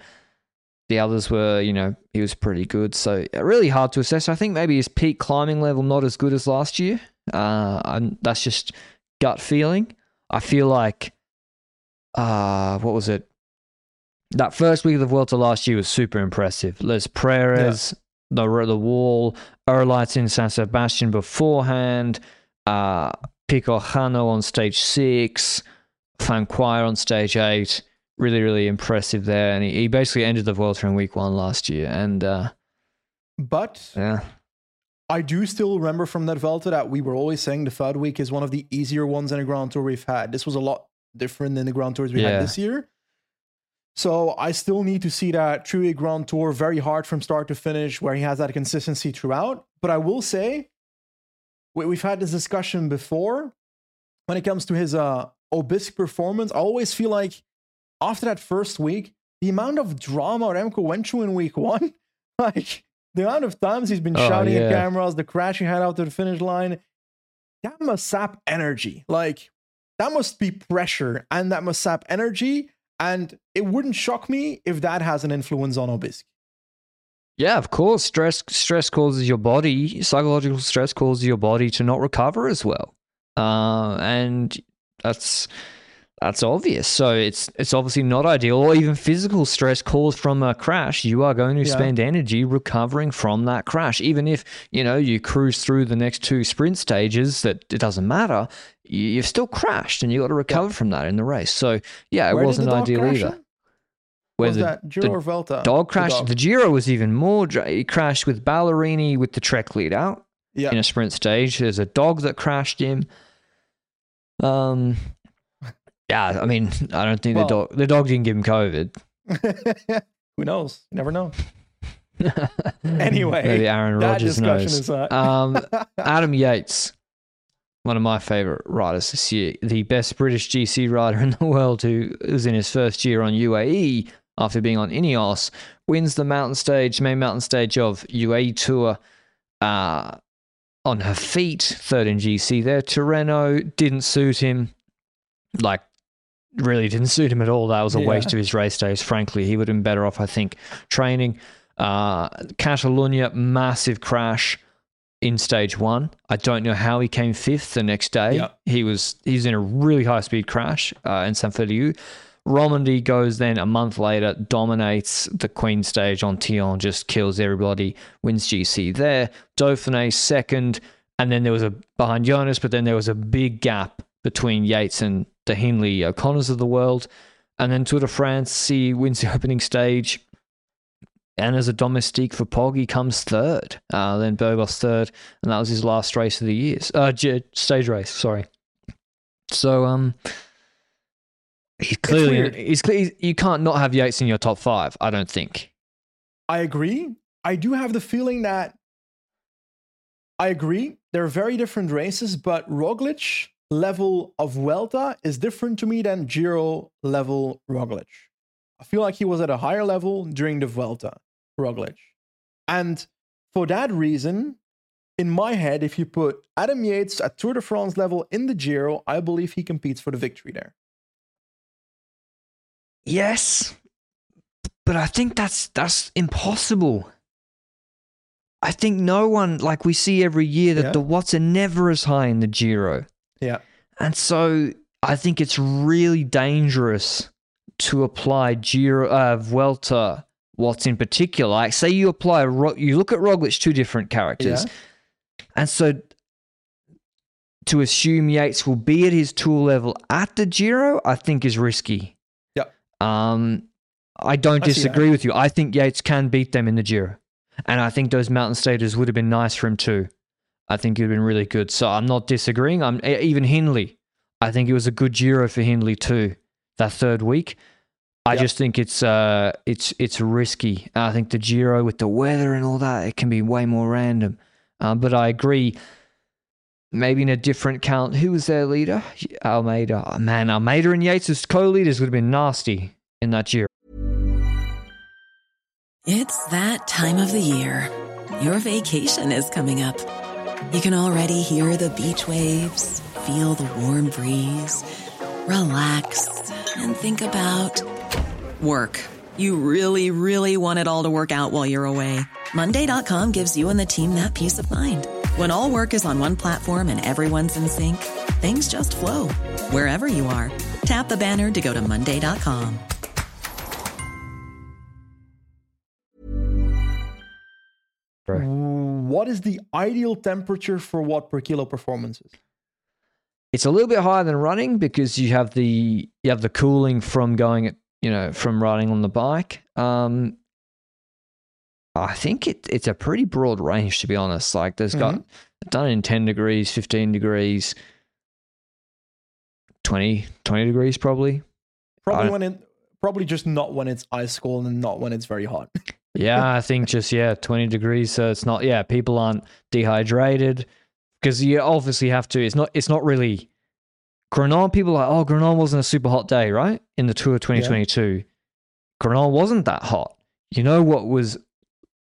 The others were, you know, he was pretty good. So uh, really hard to assess. I think maybe his peak climbing level not as good as last year. Uh, and that's just gut feeling. I feel like, uh, what was it? That first week of the Vuelta last year was super impressive. Les Praeres, the the wall, Erlaitz in San Sebastian beforehand, uh, Pico Jano on stage six, Fancuaya on stage eight. Really, really impressive there. And he, he basically ended the Vuelta in week one last year. And uh, But yeah, I do still remember from that Vuelta that we were always saying the third week is one of the easier ones in a Grand Tour we've had. This was a lot different than the Grand Tours we Yeah. had this year. So I still need to see that truly Grand Tour very hard from start to finish, where he has that consistency throughout. But I will say, we- we've had this discussion before when it comes to his uh Aubisque performance. I always feel like after that first week, the amount of drama Remco went through in week one, like the amount of times he's been Oh, shouting at cameras, the crash he had out to the finish line, that must sap energy. Like that must be pressure and that must sap energy. And it wouldn't shock me if that has an influence on Aubisque. Yeah, of course. Stress stress causes your body, psychological stress causes your body to not recover as well. Uh, and that's that's obvious. So it's it's obviously not ideal, or even physical stress caused from a crash. You are going to Yeah. spend energy recovering from that crash, even if you know you cruise through the next two sprint stages. That it doesn't matter. You- You've still crashed, and you got to recover from that in the race. So yeah, it Where wasn't ideal either. in? Where Was the- that Giro the or Vuelta? Dog crashed. dog. The, Giro was even more. He crashed with Ballerini with the Trek lead out Yeah. in a sprint stage. There's a dog that crashed him. Um, yeah, I mean, I don't think Well- the dog the dog didn't give him COVID. Who knows? You never know. Anyway, maybe Aaron Rodgers knows. is uh, Um, Adam Yates, one of my favorite riders this year, the best British GC rider in the world, who is in his first year on UAE after being on Ineos, wins the mountain stage, main mountain stage of UAE Tour. Uh, on Hafeet, third in GC there. Tirreno didn't suit him, like really didn't suit him at all. That was a Yeah. waste of his race days. Frankly, he would have been better off, I think, training. Uh, Catalonia, massive crash in stage one. I don't know how he came fifth the next day. Yeah. He was he's in a really high speed crash uh, in San Feliu. Romandy goes then a month later, dominates the Queen stage on Thyon, just kills everybody, wins GC there. Dauphiné second, and then there was a behind Jonas, but then there was a big gap between Yates and the Hindley O'Connors of the world. And then Tour de France, he wins the opening stage. And as a domestique for Pog, he comes third. Uh, then Burgos third, and that was his last race of the year. Uh, stage race, sorry. So, um, he's clearly he's, cle- you can't not have Yates in your top five. I don't think. I agree. I do have the feeling that I agree. They're very different races, but Roglic level of Vuelta is different to me than Giro level Roglic. I feel like he was at a higher level during the Vuelta, Roglic. And for that reason, in my head, if you put Adam Yates at Tour de France level in the Giro, I believe he competes for the victory there. Yes, but I think that's that's impossible. I think no one like we see every year that Yeah. the watts are never as high in the Giro, Yeah. and so I think it's really dangerous to apply Giro uh, Vuelta watts in particular. Like, say you apply you look at Roglic, two different characters, Yeah. and so to assume Yates will be at his tool level at the Giro, I think is risky. Um, I don't I disagree with you. I think Yates can beat them in the Giro, and I think those mountain stages would have been nice for him too. I think it would have been really good. So I'm not disagreeing. I'm even Hindley. I think it was a good Giro for Hindley too. That third week, I Yep. just think it's uh it's it's risky. I think the Giro with the weather and all that it can be way more random. Um, but I agree. Maybe in a different count. Who was their leader? Almeida. Oh, man, Almeida and Yates as co-leaders would have been nasty in that year. It's that time of the year. Your vacation is coming up. You can already hear the beach waves, feel the warm breeze, relax, and think about work. You really, really want it all to work out while you're away. Monday.com gives you and the team that peace of mind. When all work is on one platform and everyone's in sync, things just flow wherever you are. Tap the banner to go to Monday.com. What is the ideal temperature for what per kilo performances? It's a little bit higher than running because you have the you have the cooling from going at you know from riding on the bike. Um, I think it, it's a pretty broad range, to be honest. Like, there's got Mm-hmm. done in 10 degrees, 15 degrees, 20, 20 degrees, probably. Probably when it, probably just not when it's ice cold and not when it's very hot. Yeah, I think just, yeah, 20 degrees. So it's not, yeah, people aren't dehydrated because you obviously have to. It's not, it's not really. Grenoble, people are like, oh, Grenoble wasn't a super hot day, right? In the Tour 2022. Grenoble wasn't that hot. You know what was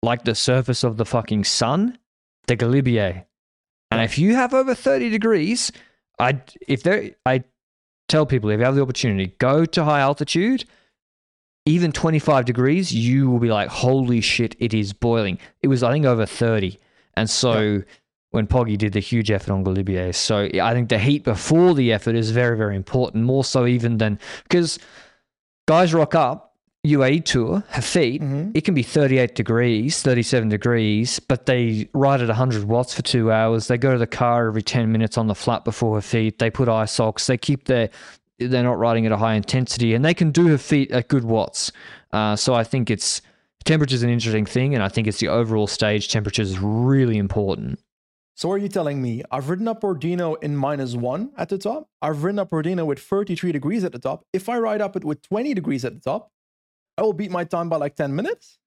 like the surface of the fucking sun? The Galibier. And if you have over 30 degrees, I if there I tell people if you have the opportunity, go to high altitude. Even 25 degrees, you will be like, holy shit, it is boiling. It was, I think, over 30. And so when Poggy did the huge effort on Galibier. So I think the heat before the effort is very, very important, more so even than because guys rock up, UAE tour, feet, Mhm. it can be 38 degrees, 37 degrees, but they ride at 100 watts for two hours. They go to the car every 10 minutes on the flat before Hafeet. They put eye socks. They keep their, they're not riding at a high intensity and they can do Hafeet at good watts. Uh, so I think it's, temperature is an interesting thing. And I think it's the overall stage temperature is really important. So are you telling me I've ridden up Ordino in minus one at the top? I've ridden up Ordino with 33 degrees at the top. If I ride up it with 20 degrees at the top, I will beat my time by like 10 minutes.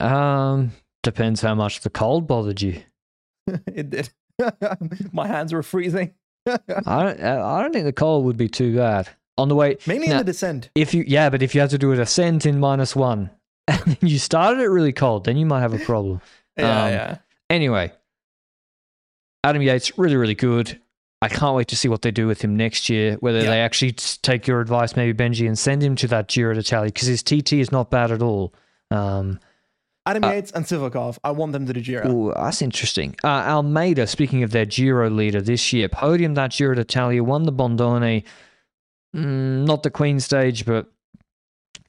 Um, depends how much the cold bothered you. it did. my hands were freezing. I don't, I don't think the cold would be too bad. On the way, Mainly Now- in the descent. if you yeah, but if you had to do a descent in minus one, and you started it really cold, then you might have a problem. Yeah, Um, yeah. Anyway, Adam Yates really really good. I can't wait to see what they do with him next year. Whether Yeah. they actually take your advice, maybe Benji, and send him to that Giro d'Italia because his TT is not bad at all. Um, Adam Yates and Sivakov. I want them to the Giro. Ooh, that's interesting. Uh, Almeida, speaking of their Giro leader this year, podium that Giro d'Italia, won the Bondone, mm, not the Queen stage, but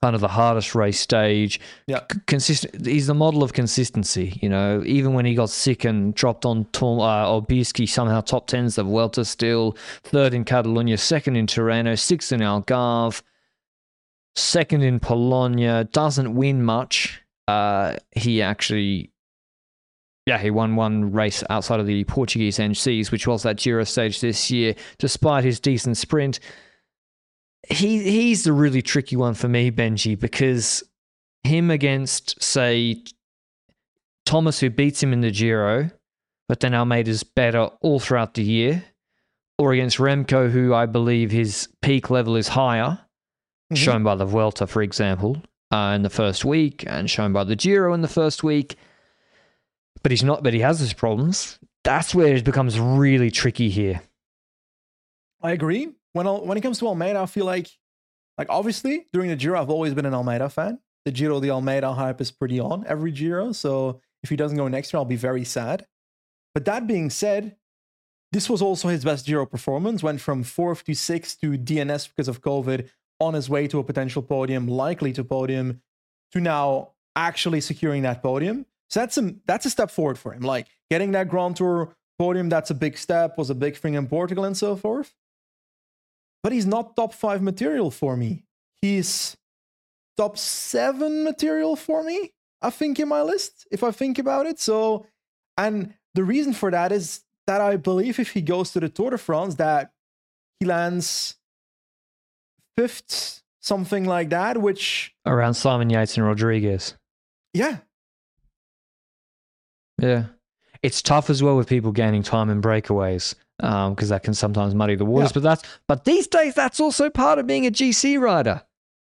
kind of the hardest race stage. Yeah. C- consistent. He's the model of consistency. You know, even when he got sick and dropped on Tom, uh, Aubisque, somehow top tens the Vuelta still, third in Catalonia, second in Tirreno, sixth in Algarve, second in Polonia. Doesn't win much. Uh, he actually yeah, he won one race outside of the Portuguese NCs, which was that Giro stage this year, despite his decent sprint. He he's the really tricky one for me, Benji, because him against, say, Thomas, who beats him in the Giro, but then Almeida's better all throughout the year, or against Remco, who I believe his peak level is higher, Mhm. shown by the Vuelta, for example, uh, in the first week, and shown by the Giro in the first week but he's not. But he has his problems. That's where it becomes really tricky here. I agree. When Al- when it comes to Almeida, I feel like, like obviously during the Giro, I've always been an Almeida fan. The Giro, the Almeida hype is pretty on every Giro. So if he doesn't go next year, I'll be very sad. But that being said, this was also his best Giro performance. Went from fourth to sixth to DNS because of COVID, on his way to a potential podium, likely to podium, to now actually securing that podium. So that's a that's a step forward for him. Like getting that Grand Tour podium, that's a big step. Was a big thing in Portugal and so forth but he's not top five material for me. He's top seven material for me, I think, in my list, if I think about it. So, and the reason for that is that I believe if he goes to the Tour de France, that he lands fifth, something like that, which, Around Simon Yates and Rodriguez. yeah, Yeah. It's tough as well with people gaining time in breakaways because that can sometimes muddy the waters. Yeah. But that's but these days that's also part of being a GC rider.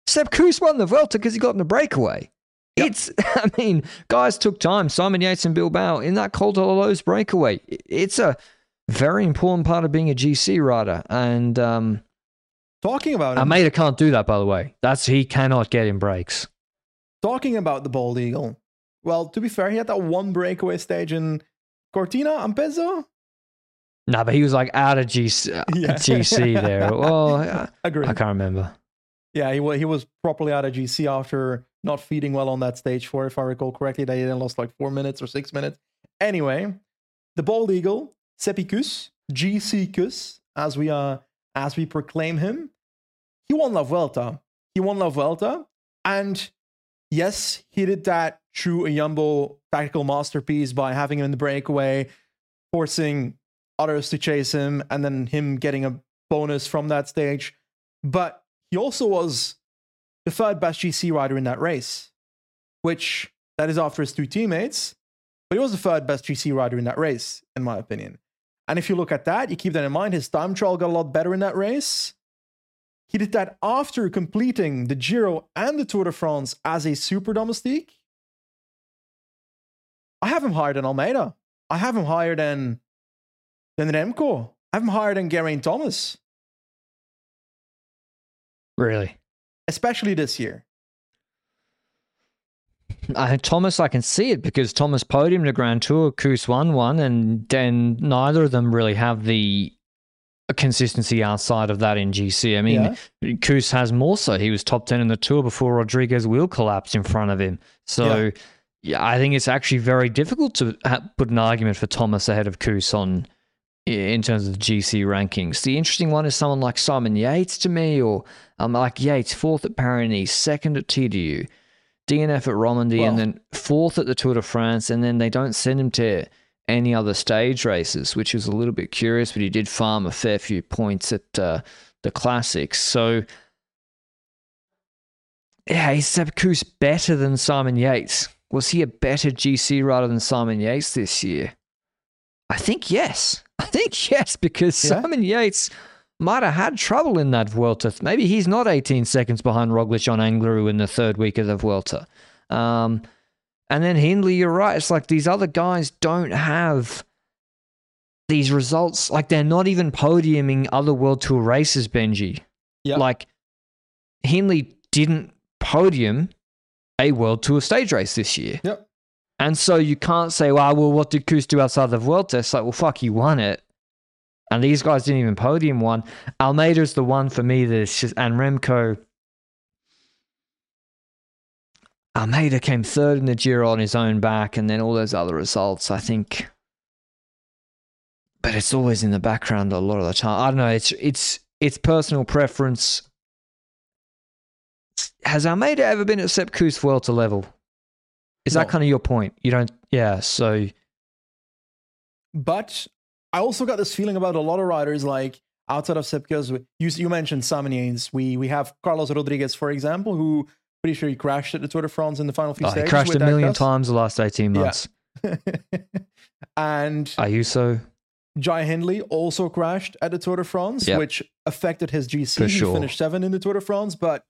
Sepp Kuss won the Vuelta because he got in a breakaway. Yep. It's I mean guys took time. Simon Yates and Bilbao in that Col de la breakaway. It's a very important part of being a GC rider. And um, talking about him, Almeida can't do that by the way. That's he cannot get in breaks. talking about the bald eagle. Well, to be fair, he had that one breakaway stage in Cortina Ampezzo. No, but he was like out of GC, Yeah. GC there. Well, I, Agree. I can't remember. Yeah, he, he was properly out of GC after not feeding well on that stage four, if I recall correctly. They then lost like four minutes or six minutes. Anyway, the bald eagle, Sepp Kuss, GC Kuss, as we uh, as we proclaim him, he won La Vuelta. He won La Vuelta, and yes, he did that through a Jumbo tactical masterpiece by having him in the breakaway, forcing others to chase him, and then him getting a bonus from that stage. But he also was the third best GC rider in that race, which that is after his two teammates. But he was the third best GC rider in that race, in my opinion. And if you look at that, you keep that in mind, his time trial got a lot better in that race. He did that after completing the Giro and the Tour de France as a super domestique. I have him higher than Almeida. I have him higher than than Remco. I have him higher than Geraint Thomas. Really? Especially this year. Uh, Thomas, I can see it because Thomas podiumed the Grand Tour, Kuss won one, and then neither of them really have the consistency outside of that in GC. I mean, yeah. Kuss has more so. He was top 10 in the Tour before Rodriguez wheel collapsed in front of him. So, yeah, yeah I think it's actually very difficult to put an argument for Thomas ahead of Kuss on in terms of GC rankings. The interesting one is someone like Simon Yates to me, or um, like Yates, fourth at Paris, second at TDU. DNF at Romandy well, and then fourth at the Tour de France, and then they don't send him to any other stage races, which is a little bit curious, but he did farm a fair few points at uh, the classics. So, yeah, is Sepp better than Simon Yates? Was he a better GC rider than Simon Yates this year? I think yes. I think yes, because yeah. Simon Yates might have had trouble in that Vuelta. Maybe he's not 18 seconds behind Roglic on Angliru in the third week of the Vuelta. Um, and then Hindley, you're right. It's like these other guys don't have these results. Like they're not even podiuming other World Tour races, Benji. Yeah. Like Hindley didn't podium a World Tour stage race this year. Yep. And so you can't say, well, well, what did Kuss do outside the Vuelta? It's like, well, fuck, he won it. And these guys didn't even podium one. Almeida's the one for me that's just, and Remco. Almeida came third in the Giro on his own back, and then all those other results, I think. But it's always in the background a lot of the time. I don't know. It's it's it's personal preference. Has Almeida ever been at Sepp Kuss Vuelta level? Is no. that kind of your point? You don't, yeah. So, but I also got this feeling about a lot of riders like outside of Sepp Kuss. You you mentioned Simon Yates. We we have Carlos Rodriguez, for example, who pretty sure he crashed at the Tour de France in the final few oh, stages. He crashed a million times the last eighteen months. Yeah. and Ayuso. Jai Hindley also crashed at the Tour de France, yep. which affected his GC. For he sure. finished seven in the Tour de France, but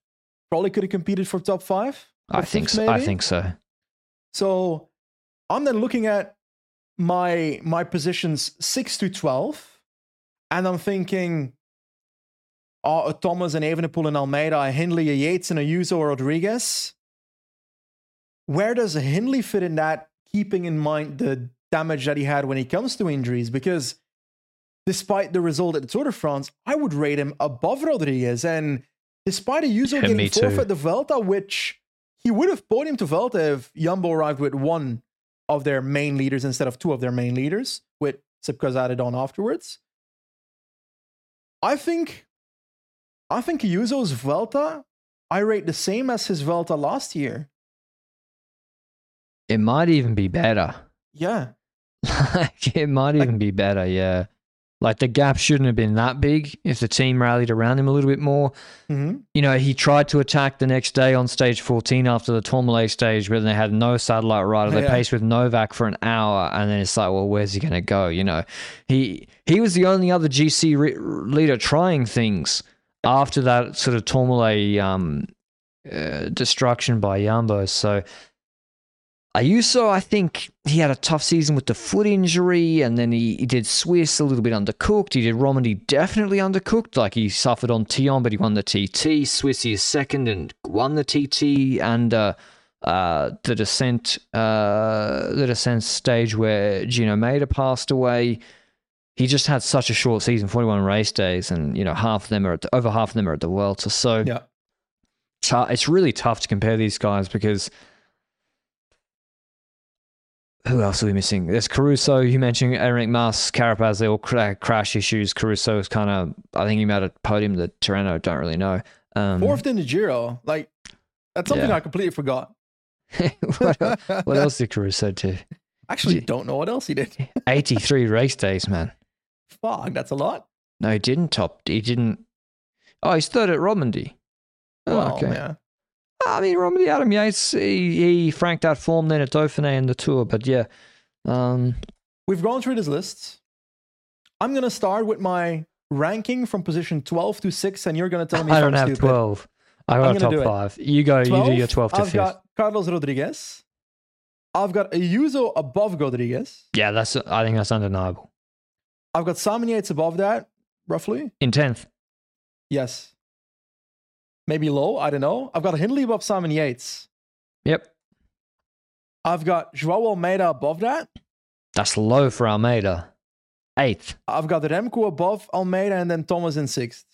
probably could have competed for top five. I think so. Maybe. I think so. So I'm then looking at my my positions six to twelve, and I'm thinking, are Thomas and Evenepoel and Almeida, a Hindley, a Yates, and a Ayuso or Rodriguez? Where does Hindley fit in that? Keeping in mind the damage that he had when he comes to injuries, because despite the result at the Tour de France, I would rate him above Rodriguez. And despite Ayuso yeah, getting fourth at the Vuelta, which he would have podiumed to Vuelta if Jumbo arrived with one of their main leaders instead of two of their main leaders, with Sepp Kuss added on afterwards. I think, I think Ayuso's Vuelta, I rate the same as his Vuelta last year. It might even be better. Yeah. it might even like, be better, yeah. Like the gap shouldn't have been that big if the team rallied around him a little bit more. Mm-hmm. You know, he tried to attack the next day on stage 14 after the Tourmalet stage, then they had no satellite rider. They yeah. paced with Novak for an hour, and then it's like, well, where's he going to go? You know, he he was the only other GC re- leader trying things after that sort of Tourmalet um, uh, destruction by Jumbo. So Ayuso, I think he had a tough season with the foot injury, and then he, he did Swiss a little bit undercooked. He did Romandy definitely undercooked, like he suffered on Thyon, but he won the TT. Swiss he is second and won the TT, and uh, uh, the descent, uh, the descent stage where Gino Mader passed away. He just had such a short season, forty-one race days, and you know half of them are the, over half of them are at the Vuelta. So yeah. it's really tough to compare these guys because who else are we missing? There's Caruso. You mentioned Enric Mas, Carapaz. They all cra- crash issues. Caruso is kind of, I think he made a podium the Tirreno. Don't really know. Um, Fourth in the Giro. Like, that's something yeah. I completely forgot. what, what else did Caruso do? Actually, don't know what else he did. 83 race days, man. Fuck, that's a lot. No, he didn't top. He didn't. Oh, he's third at Romandy. Oh, Well, okay. yeah. I mean, Romandy, Adam Yates, he, he franked out form then at Dauphiné and the Tour, but yeah. Um, We've gone through this list. I'm gonna start with my ranking from position 12 to 6, and you're gonna tell me I don't have stupid. 12. I I'm got a top do it. five. You go, you do your 12 to I've 5th. got Carlos Rodriguez. I've got Ayuso above Rodriguez. Yeah, that's. I think that's undeniable. I've got Simon Yates above that, roughly. In 10th. Yes. Maybe low, I don't know. I've got Hindley above Simon Yates. Yep. I've got Joao Almeida above that. That's low for Almeida. Eighth. I've got Remco above Almeida and then Thomas in sixth.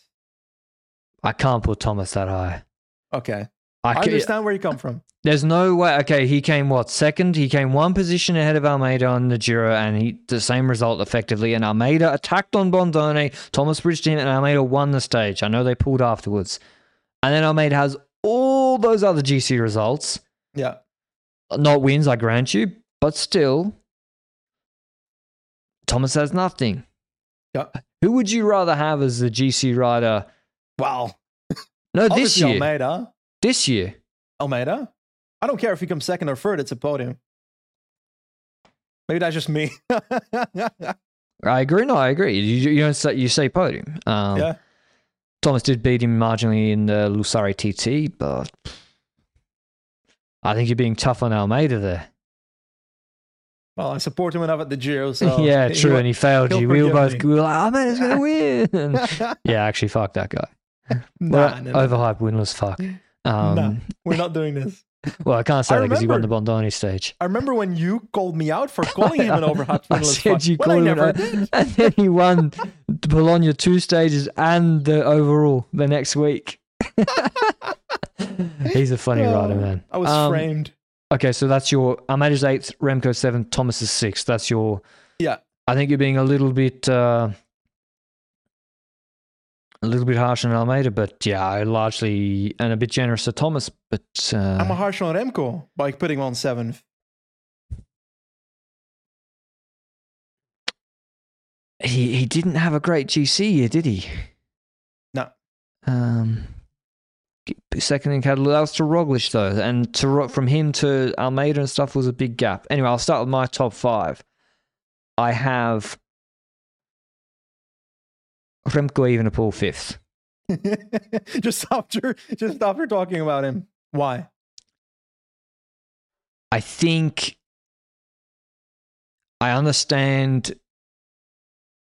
I can't put Thomas that high. Okay. I, I understand where you come from. There's no way. Okay, he came what second? He came one position ahead of Almeida on the Giro, and he the same result effectively. And Almeida attacked on Bondone. Thomas bridged in, and Almeida won the stage. I know they pulled afterwards, and then Almeida has all those other GC results, Yeah. not wins, I grant you, but still, Thomas has nothing. Yeah. Who would you rather have as the GC rider? Wow. No, this year. Almeida. This year. Almeida. I don't care if he comes second or third, it's a podium. Maybe that's just me. I agree. No, I agree. You, you don't say you say podium. Um, yeah. Thomas did beat him marginally in the Lussari TT, but I think you're being tough on Almeida there. Well, I support him enough at the Giro, so yeah, he- true. And he failed you. We were both we were like, Almeida's going to win. Yeah, actually, fuck that guy. nah, no, no, overhyped, winless fuck. Um, Nah. We're not doing this. Well, I can't say I that because he won the Bondone stage. I remember when you called me out for calling him an overhyped I said fuck. you called him. And then he won the Bologna two stages and the overall the next week. He's a funny rider, Oh, man. I was Um, framed. Okay, so that's your Almeida's eighth, Remco seventh, Thomas is sixth. That's your. Yeah. I think you're being a little bit, uh, a little bit harsh on Almeida, but yeah, I largely and a bit generous to Thomas. But uh, I'm a harsh on Remco by putting him on seventh. he he didn't have a great GC year, did he? No. Um, second in Catalan. That was to Roglic though, and to from him to Almeida and stuff was a big gap. Anyway, I'll start with my top five. I have Remco Evenepoel fifth. just after just after talking about him. Why? I think I understand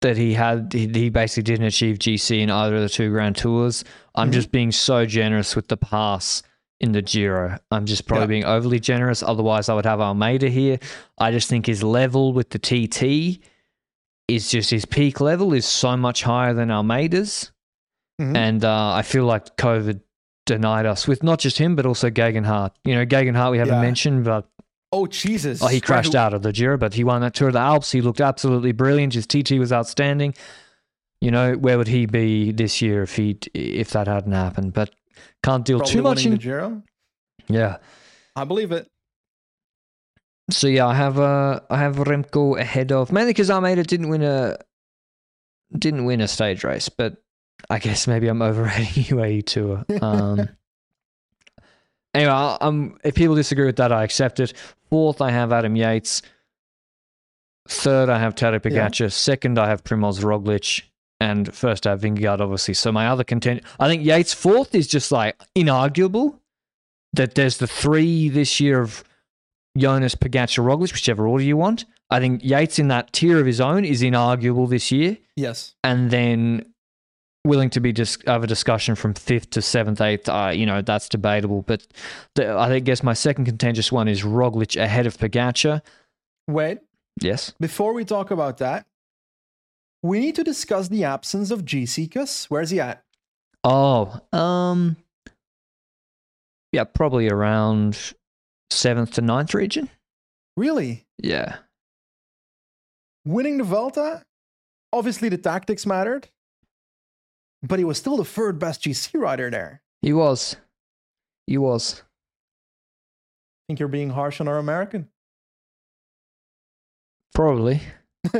that he had he, basically didn't achieve GC in either of the two Grand Tours. I'm Mhm. just being so generous with the pass in the Giro. I'm just probably Yeah. being overly generous. Otherwise, I would have Almeida here. I just think his level with the TT is just his peak level is so much higher than Almeida's. Mhm. And uh, I feel like COVID denied us with not just him, but also Geoghegan Hart. You know, Geoghegan Hart we haven't Yeah. mentioned, but Oh Jesus! Oh, he crashed who- out of the Giro, but he won that Tour of the Alps. He looked absolutely brilliant. His TT was outstanding. You know, where would he be this year if he if that hadn't happened? But can't deal Probably too much in. the Giro. Yeah. I believe it. So yeah, I have uh I have Remco ahead of mainly because Almeida didn't win a didn't win a stage race, but I guess maybe I'm overrating UAE Tour. Um, anyway, I- I'm if people disagree with that, I accept it. Fourth, I have Adam Yates. Third, I have Tadej Pogacar. Second, I have Primoz Roglic. And first, I have Vingegaard, obviously. So my other content, I think Yates fourth is just like inarguable. That there's the three this year of Jonas, Pogacar, Roglic, whichever order you want. I think Yates in that tier of his own is inarguable this year, Yes. and then willing to be dis- have a discussion from fifth to seventh, eighth. Uh, you know that's debatable, but the, I guess my second contentious one is Roglic ahead of Pogacar. Wait. Yes, Before we talk about that, we need to discuss the absence of GC. Kuss, where's he at? Oh, um, yeah, probably around seventh to ninth region. Really? Yeah, Winning the Vuelta? Obviously, the tactics mattered, but he was still the third best GC rider there. he was, he was. I think you're being harsh on our American. Probably.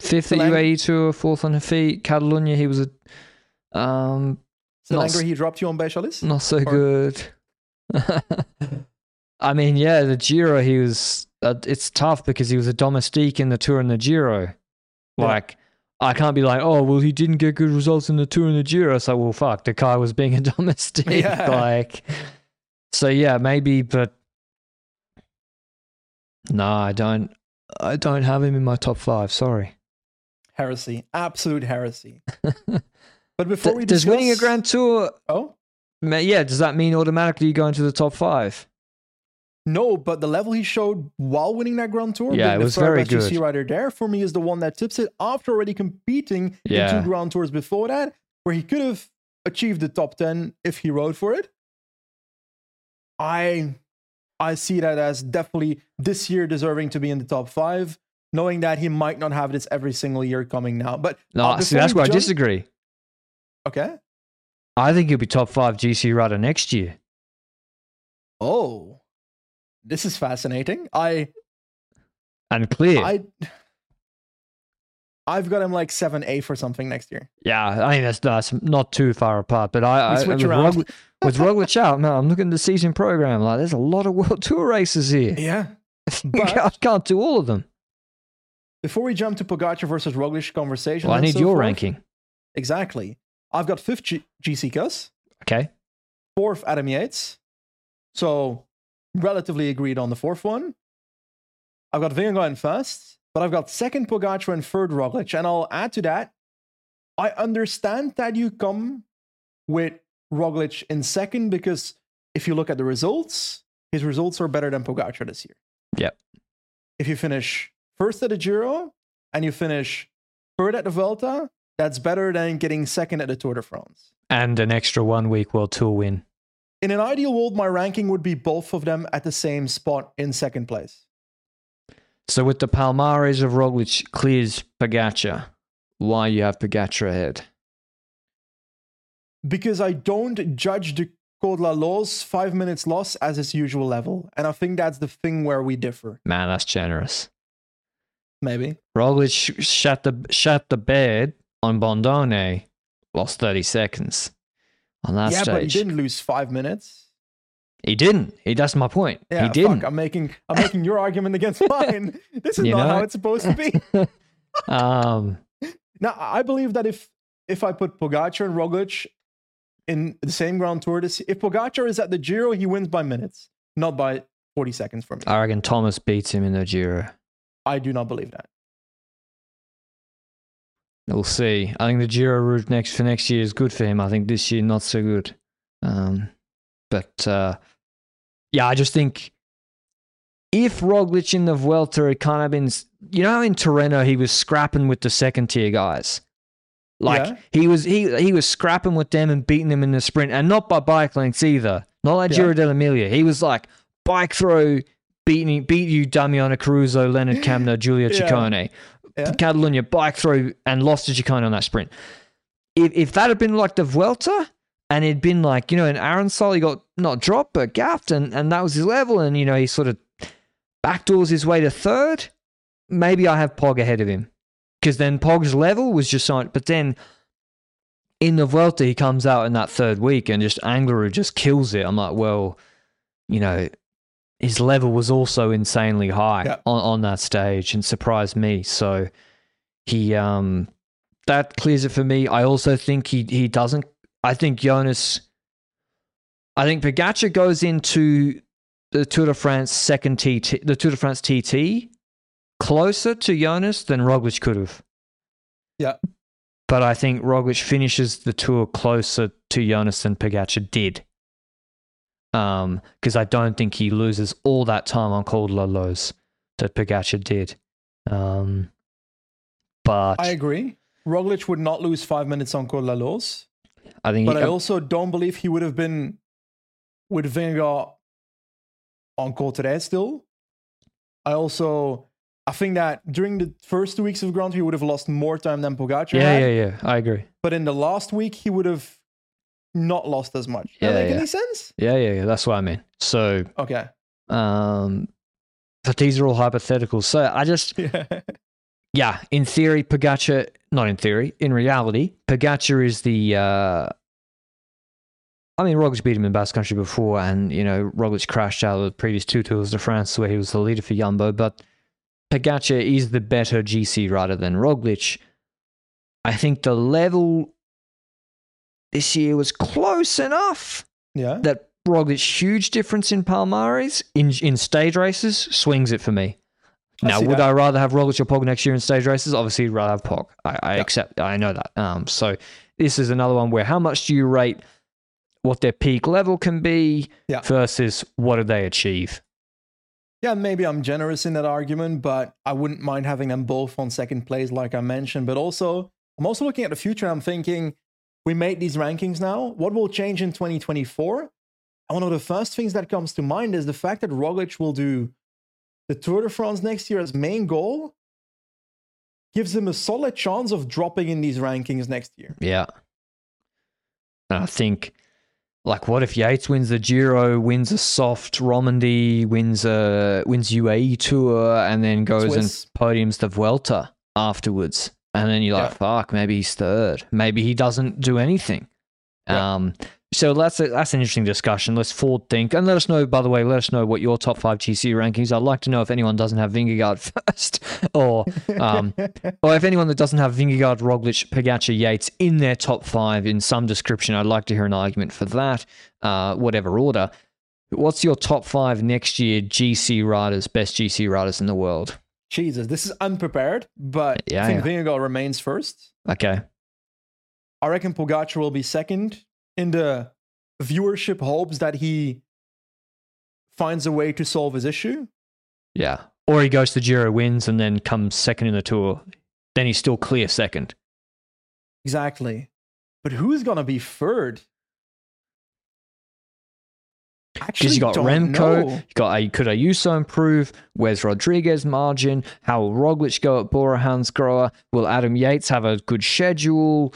Fifth at UAE Tour, fourth on Hafeet. Catalunya, he was a um, so Not Langer, s- he dropped you on Bechalis? not so Or- good. I mean, yeah, the Giro, he was. Uh, it's tough because he was a domestique in the Tour and the Giro. Yeah. Like, I can't be like, oh, well, he didn't get good results in the Tour and the Giro. So, well, fuck, the guy was being a domestique. Yeah. Like, so yeah, maybe, but no, I don't. I don't have him in my top five. Sorry. Heresy. Absolute heresy. But before D- we does winning a Grand Tour, Oh? Yeah, does that mean automatically you go into the top five? No, but the level he showed while winning that Grand Tour, Yeah, it the was very best good. rider there, for me is the one that tips it after already competing Yeah. in two Grand Tours before that, where he could have achieved the top 10 if he rode for it. I I see that as definitely this year deserving to be in the top five, knowing that he might not have this every single year coming now. But No, uh, see, that's where I disagree. Okay. I think he'll be top five GC rider next year. Oh, this is fascinating. I And clear. I I've got him like seven A for something next year. yeah, I mean, that's, that's not too far apart. But I, I switch with, around. Rog, with Roglic out, man, I'm looking at the season program. Like, there's a lot of World Tour races here. Yeah. I can't do all of them. before we jump to Pogacar versus Roglic conversation, Well, I need so your forth- ranking. Exactly. I've got fifth G- GC Kuss, Okay. fourth Adam Yates. So relatively agreed on the fourth one. I've got Vingegaard in first, but I've got second Pogacar and third Roglic. And I'll add to that, I understand that you come with Roglic in second because if you look at the results, his results are better than Pogacar this year. Yep. If you finish first at the Giro and you finish third at the Vuelta, that's better than getting second at the Tour de France. And an extra one week World Tour win. In an ideal world, my ranking would be both of them at the same spot in second place. So with the Palmares of Roglic clears Pogacar, why you have Pogacar ahead? Because I don't judge the Col de la Loze five minutes loss as its usual level. And I think that's the thing where we differ. Man, that's generous. Maybe. Roglic sh- shut the shut the bed on Bondone, lost 30 seconds on that yeah, stage. but he didn't lose five minutes. He didn't. He, that's my point. Yeah, he didn't. Fuck, I'm making I'm making your argument against mine. This is You not know how it's supposed to be. um, Now, I believe that if if I put Pogacar and Roglic in the same Grand Tour, this if Pogacar is at the Giro, he wins by minutes, not by 40 seconds for me. I reckon Thomas beats him in the Giro. I do not believe that. We'll see. I think the Giro route next for next year is good for him. I think this year not so good. Um, but uh, yeah, I just think if Roglic in the Vuelta had kind of been, you know, in Tirreno he was scrapping with the second tier guys. Like Yeah. he was he he was scrapping with them and beating them in the sprint, and not by bike lengths either. Not like Yeah. Giro dell'Emilia. He was like bike throw, beating beat you Damiano Caruso, Lennard Kämna, Giulio Yeah. Ciccone. Yeah. Catalunya bike through, and lost to Ciccone on that sprint. If if that had been like the Vuelta and it'd been like, you know, an Aaron he got not dropped but gapped and, and that was his level and, you know, he sort of backdoors his way to third, maybe I have Pog ahead of him. Because then Pog's level was just on but then in the Vuelta he comes out in that third week and just Angliru just kills it. I'm like, well, you know, his level was also insanely high Yeah. on, on that stage and surprised me. So he um that clears it for me. I also think he he doesn't I think Jonas I think Pogacar goes into the Tour de France second TT the Tour de France TT closer to Jonas than Roglic could have. Yeah. But I think Roglic finishes the tour closer to Jonas than Pogacar did. Um, because I don't think he loses all that time on Cold Lows that Pogacar did. Um, but I agree. Roglic would not lose five minutes on La Loze, I think but he, I also don't believe he would have been with Vingegaard on Code Today still. I also I think that during the first two weeks of Grand Tour, he would have lost more time than Pogacar yeah, had. yeah, yeah. I agree. But in the last week, he would have not lost as much. Does Yeah, that make yeah. any sense? Yeah, yeah, yeah. That's what I mean. So, Okay. um, but these are all hypotheticals. So I just, Yeah. yeah, in theory, Pogacar, not in theory, in reality, Pogacar is the. Uh, I mean, Roglic beat him in Basque Country before, and you know Roglic crashed out of the previous two Tours de France where he was the leader for Jumbo. But Pogacar is the better GC rider than Roglic. I think the level this year was close enough yeah. that Roglic huge difference in Palmares in in stage races swings it for me. I Now, would that. I rather have Roglic or Pog next year in stage races? Obviously, I'd rather have Pog. I, I Yeah. accept. I know that. Um, so this is another one where how much do you rate what their peak level can be Yeah. versus what do they achieve? Yeah, maybe I'm generous in that argument, but I wouldn't mind having them both on second place, like I mentioned. But also, I'm also looking at the future and I'm thinking, we made these rankings now. What will change in 2024? And one of the first things that comes to mind is the fact that Roglic will do the Tour de France next year as main goal, gives him a solid chance of dropping in these rankings next year. Yeah. And I think, like, what if Yates wins the Giro, wins a soft Romandy, wins a wins UAE Tour, and then goes Swiss. and podiums the Vuelta afterwards, and then you're like, Yeah. fuck, maybe he's third, maybe he doesn't do anything. Yeah. Um, so that's a, that's an interesting discussion. Let's forward think and let us know. By the way, let us know what your top five GC rankings. I'd like to know if anyone doesn't have Vingegaard first, or um, or if anyone that doesn't have Vingegaard, Roglic, Pogacar, Yates in their top five in some description, I'd like to hear an argument for that, uh, whatever order. What's your top five next year GC riders, best GC riders in the world? Jesus, this is unprepared, but Yeah, I think yeah. Vingegaard remains first. Okay. I reckon Pogacar will be second in the viewership hopes that he finds a way to solve his issue. Yeah. Or he goes to Giro, wins, and then comes second in the tour. Then he's still clear second. Exactly. But who's going to be third? Because you got Remco, know. you got a, could Ayuso improve? Where's Rodriguez margin? How will Roglic go at Bora Hansgrohe? Will Adam Yates have a good schedule?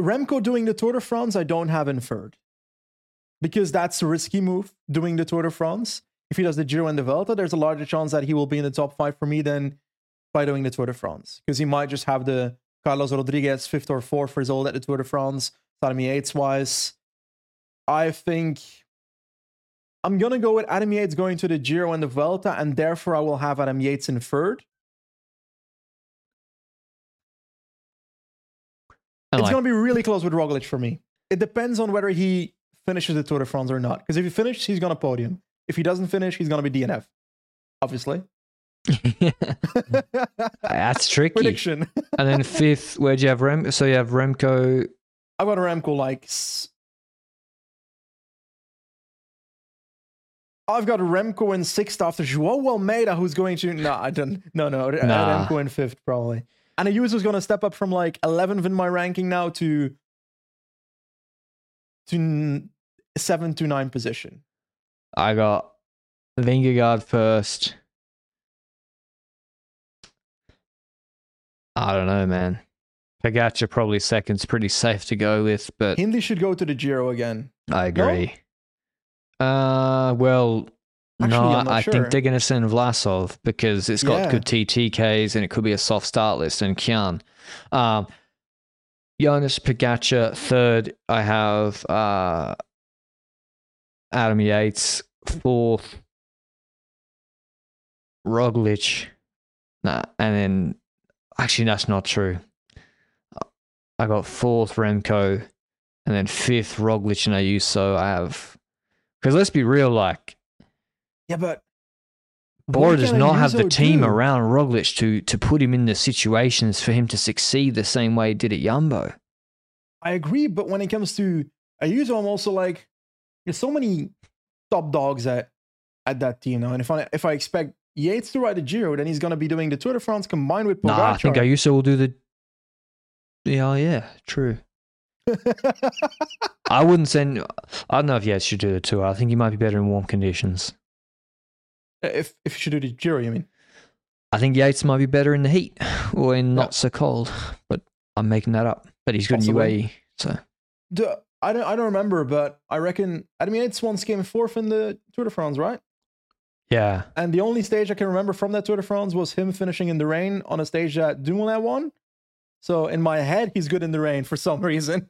Remco doing the Tour de France, I don't have inferred. Because that's a risky move doing the Tour de France. If he does the Giro and the Vuelta, there's a larger chance that he will be in the top five for me than by doing the Tour de France. Because he might just have the Carlos Rodriguez fifth or fourth result at the Tour de France, Adam Yates wise. I think I'm going to go with Adam Yates going to the Giro and the Vuelta, and therefore I will have Adam Yates in third. It's going to be really close with Roglic for me. It depends on whether he finishes the Tour de France or not. Because if he finishes, he's going to podium. If he doesn't finish, he's going to be DNF. Obviously. that's tricky. Prediction. And then fifth, where'd you have Rem? So you have Remco. I've got Remco like. I've got Remco in sixth after Joao Almeida, who's going to. No, I don't. No, no. Nah. Remco in fifth, probably. And Ayuso's going to step up from like 11th in my ranking now to. to 7 to 9 position. I got Vingegaard first. I don't know, man. Pogacar probably second's pretty safe to go with, but Hindley should go to the Giro again. I agree. Uh, well, Actually, no, I sure. think they're going to send Vlasov because it's got Yeah. good TTKs and it could be a soft start list and Kian. Um, Jonas Pogacar third. I have uh, Adam Yates fourth. Roglic, nah, and then actually that's not true. I got fourth Remco, and then fifth Roglic and Ayuso. I have because let's be real, like Yeah, but. Bora does not have the team do? around Roglic to to put him in the situations for him to succeed the same way he did at Jumbo. I agree, but when it comes to Ayuso, I'm also like, there's so many top dogs at at that team now. And if I if I expect Yates to ride the Giro, then he's going to be doing the Tour de France combined with Pogacar. Nah, I think Ayuso will do the. Yeah, yeah, true. I wouldn't send. I don't know if Yates should do the tour. I think he might be better in warm conditions. Uh, if if you should do the Giro, I mean? I think Yates might be better in the heat or in not so cold, but I'm making that up. But he's good Possibly. in UAE, so The I don't I don't remember, but I reckon Adam Yates once came fourth in the Tour de France, right? Yeah. And the only stage I can remember from that Tour de France was him finishing in the rain on a stage that Dumoulin won. So in my head, he's good in the rain for some reason.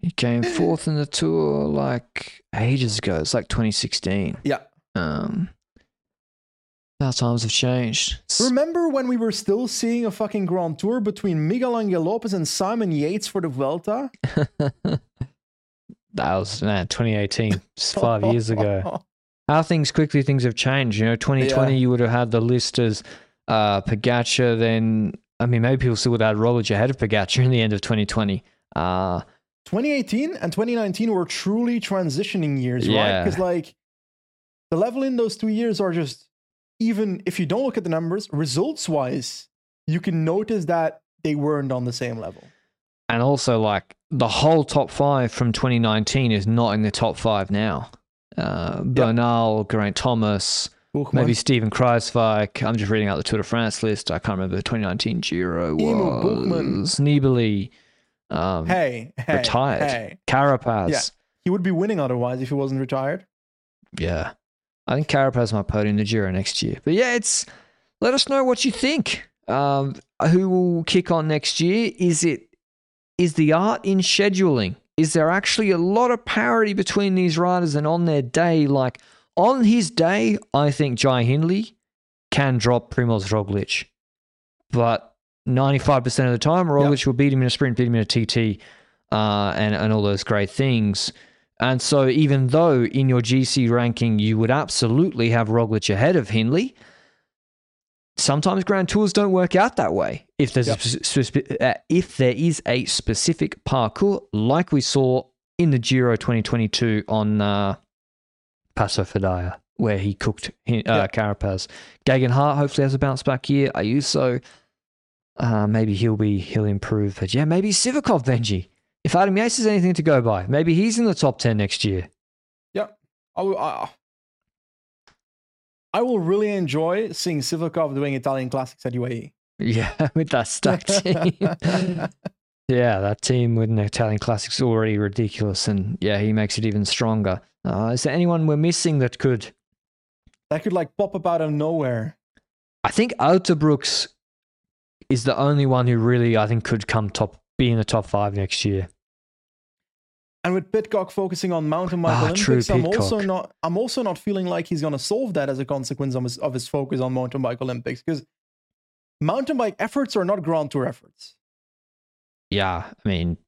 He came fourth in the tour like ages ago. It's like 2016. Yeah. Um, how times have changed. Remember when we were still seeing a fucking Grand Tour between Miguel Angel Lopez and Simon Yates for the Vuelta? that was man, 2018, just five years ago. How things quickly things have changed. You know, 2020 Yeah. you would have had the list as uh, Pogacar. Then I mean, maybe people still would had Roglic ahead of Pogacar in the end of 2020. Uh, 2018 and 2019 were truly transitioning years, right? Because like the level in those two years are just even if you don't look at the numbers, results wise, you can notice that they weren't on the same level. and also like the whole top five from 2019 is not in the top five now. Uh, Bernal, Geraint Thomas, maybe Steven Kruijswijk. I'm just reading out the Tour de France list. I can't remember the 2019 Giro was Nibali, um, hey, hey, retired. Hey, Carapaz. Yeah. he would be winning otherwise if he wasn't retired. Yeah. I think Carapaz might podium the Giro next year. But yeah, it's let us know what you think. Um, who will kick on next year? Is it is the art in scheduling? Is there actually a lot of parity between these riders and on their day? Like on his day, I think Jai Hindley can drop Primoz Roglic. But 95% of the time, Roglic will beat him in a sprint, beat him in a TT, uh, and, and all those great things. And so, even though in your GC ranking you would absolutely have Roglic ahead of Hindley, sometimes Grand Tours don't work out that way. If there's Yep. spe- uh, if there is a specific parcours, like we saw in the Giro 2022 on uh, Passo Fedaia, where he cooked uh, Yep. Carapaz. Geoghegan Hart hopefully has a bounce back year. Ayuso, uh, maybe he'll be he'll improve. But yeah, maybe Sivakov Benji. If Adam Yates has anything to go by, maybe he's in the top ten next year. Yep. I will, I, I will really enjoy seeing Sivakov doing Italian classics at. UAE. Yeah, with that stacked team. yeah, that team with an Italian classics already ridiculous, and yeah, he makes it even stronger. Uh, is there anyone we're missing that could? that could like pop up out of nowhere. I think Brooks is the only one who really I think could come top, be in the top five next year. And with Pidcock focusing on mountain bike Ah, true, Olympics, I'm also not. I'm also not feeling like he's going to solve that as a consequence of his, of his focus on mountain bike Olympics because mountain bike efforts are not Grand Tour efforts. Yeah, I mean,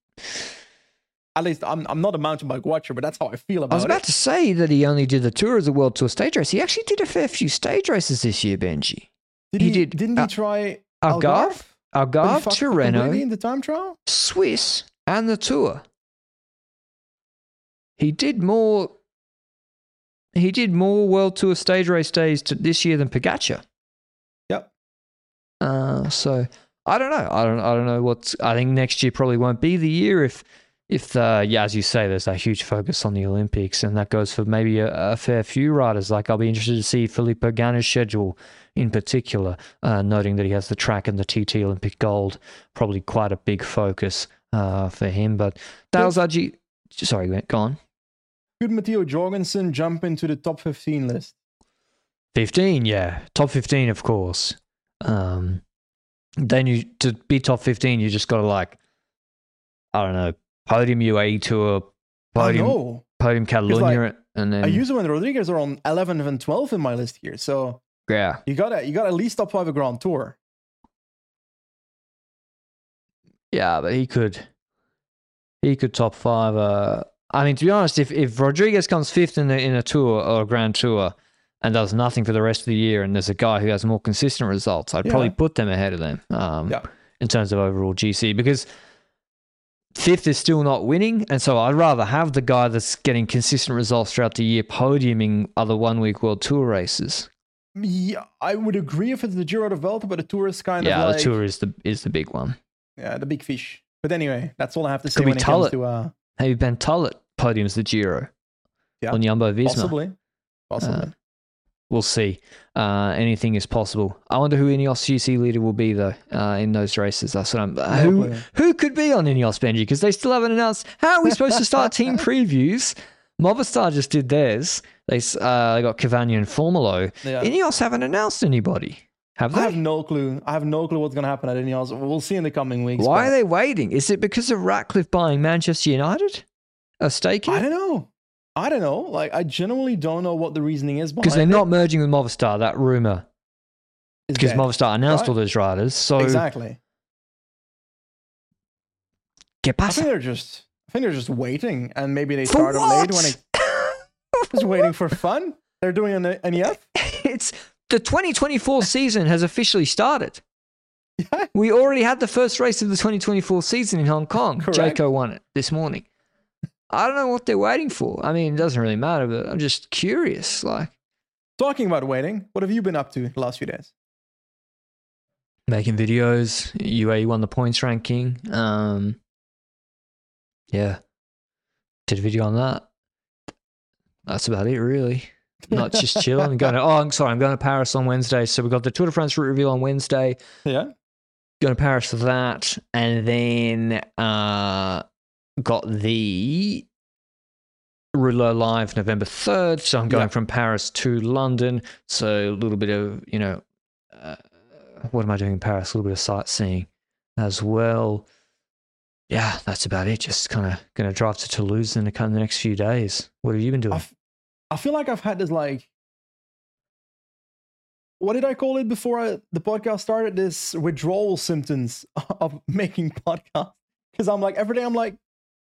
At least I'm. I'm not a mountain bike watcher, but that's how I feel about it. I was about it. to say that he only did the tour as a World Tour stage race. He actually did a fair few stage races this year, Benji. Did he he? did, Didn't uh, he try Algarve, Algarve, up Tirreno, in the time trial. Swiss, and the tour. He did more. He did more World Tour stage race days to this year than Pogacar. Yep. Uh, so I don't know. I don't. I don't know what's. I think next year probably won't be the year if, if uh, yeah, as you say, there's a huge focus on the Olympics, and that goes for maybe a, a fair few riders. Like I'll be interested to see Filippo Ganna's schedule in particular, uh, noting that he has the track and the TT Olympic gold, probably quite a big focus uh, for him. But was RG. Sorry, go on. Could Matteo Jorgenson jump into the top 15 list? 15, yeah. Top 15, of course. Um, then you, to be top 15, you just got to like, I don't know, podium UAE tour, I podium, know. podium Catalonia, and then, Ayuso and Rodriguez are on 11 and 12 in my list here, so yeah. you gotta you gotta at least top five a Grand Tour. Yeah, but he could, he could top five. Uh, I mean, to be honest, if, if Rodriguez comes fifth in the, in a tour or a grand tour and does nothing for the rest of the year, and there's a guy who has more consistent results, I'd probably put them ahead of them. Um, Yeah. in terms of overall GC because fifth is still not winning, and so I'd rather have the guy that's getting consistent results throughout the year podiuming other one week world tour races. Yeah, I would agree if it's the Giro de Vuelta, but the Tour is kind yeah, of like the tour is the is the big one. yeah, the big fish. But anyway, that's all I have to say Could when it tell comes to uh, Maybe Ben Tulett podiums the Giro Yeah, on Jumbo Visma. possibly, possibly. We'll see. Uh, anything is possible. I wonder who Ineos GC leader will be though uh, in those races. That's what I'm. who clue. who could be on Ineos Benji? Because they still haven't announced. How are we supposed to start team previews? Movistar just did theirs. They uh, they got Cavani and Formolo. Yeah. Ineos haven't announced anybody. Have I have no clue. I have no clue what's going to happen at Ineos. We'll see in the coming weeks. Why but are they waiting? Is it because of Ratcliffe buying Manchester United? A stake in I don't know. I don't know. Like, I genuinely don't know what the reasoning is Because they're behind not merging with Movistar, that rumour. Because. Movistar announced Right. all those riders. So exactly. get I past think they're just. I think they're just waiting, and maybe they For started late when they just waiting for fun. They're doing an NEF. it's the 2024 season has officially started. Yeah. We already had the first race of the 2024 season in Hong Kong. Correct. Jayco won it this morning. I don't know what they're waiting for. I mean, it doesn't really matter, but I'm just curious. Like Talking about waiting, what have you been up to the last few days? making videos. UAE won the points ranking. Um, yeah, did a video on that. That's about it, really. Not just chilling. going to, oh, I'm sorry, I'm going to Paris on Wednesday. So we got the Tour de France route reveal on Wednesday. Yeah. going to Paris for that, and then uh, got the Rouleur Live November third. So I'm going Yeah. from Paris to London. So a little bit of you know, uh, what am I doing in Paris? A little bit of sightseeing as well. Yeah, that's about it. Just kind of going to drive to Toulouse in the kind of the next few days. What have you been doing? I've, I feel like I've had this like what did I call it before I, the podcast started? This withdrawal symptoms of making podcasts. Because I'm like every day I'm like,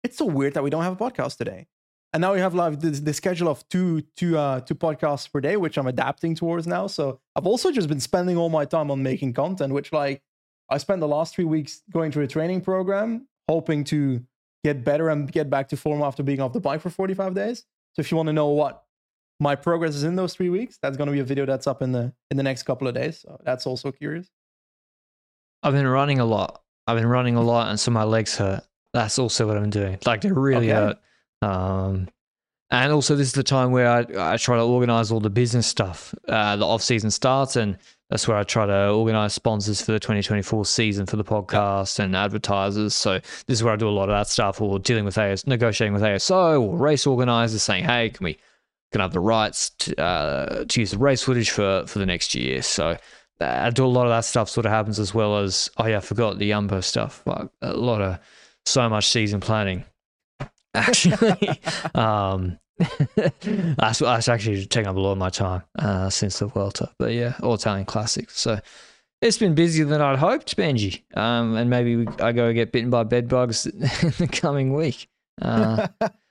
it's so weird that we don't have a podcast today. And now we have like the, the schedule of two two uh two podcasts per day, which I'm adapting towards now. So I've also just been spending all my time on making content, which like I spent the last three weeks going through a training program, hoping to get better and get back to form after being off the bike for 45 days. So if you want to know what my progress is in those three weeks, that's going to be a video that's up in the in the next couple of days. So that's also curious. I've been running a lot. I've been running a lot, and so my legs hurt. That's also what I'm doing. Like they really Okay. hurt. Um, and also, this is the time where I, I try to organize all the business stuff. Uh, the off season starts, and that's where I try to organize sponsors for the 2024 season for the podcast and advertisers. So this is where I do a lot of that stuff, or dealing with AS, negotiating with ASO or race organizers, saying, "Hey, can we can have the rights to, uh, to use the race footage for for the next year?" So uh, I do a lot of that stuff. Sort of happens as well as oh yeah, I forgot the Umbo stuff. Like a lot of so much season planning. Actually, um, that's, that's actually taking up a lot of my time uh, since the Vuelta. But yeah, all Italian classics. So it's been busier than I'd hoped, Benji. Um, and maybe we, I go get bitten by bed bugs in the coming week. Uh,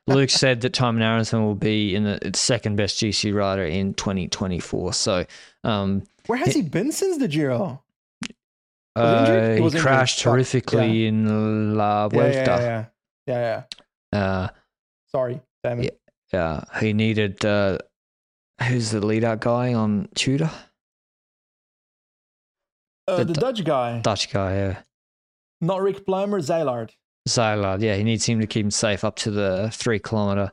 Luke said that Thymen Arensman will be in the second best GC rider in 2024. So um, Where has he been since the Giro? Uh. He he injured. crashed Fuck. horrifically in La Yeah, Vuelta. yeah, yeah, yeah, yeah. yeah. Uh, Sorry, damn it. yeah, he needed. Uh, who's the lead out guy on Tudor? Uh, The the Du- Dutch guy, Dutch guy, yeah. not Rick Plimer, Zijlaard. Zijlaard, yeah, he needs him to keep him safe up to the three kilometer,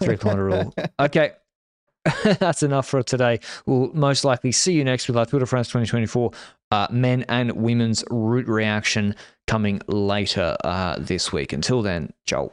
three kilometer rule. Okay, that's enough for today. We'll most likely see you next with our Tour de France 2024 uh, men and women's root reaction coming later uh, this week. Until then, Joel.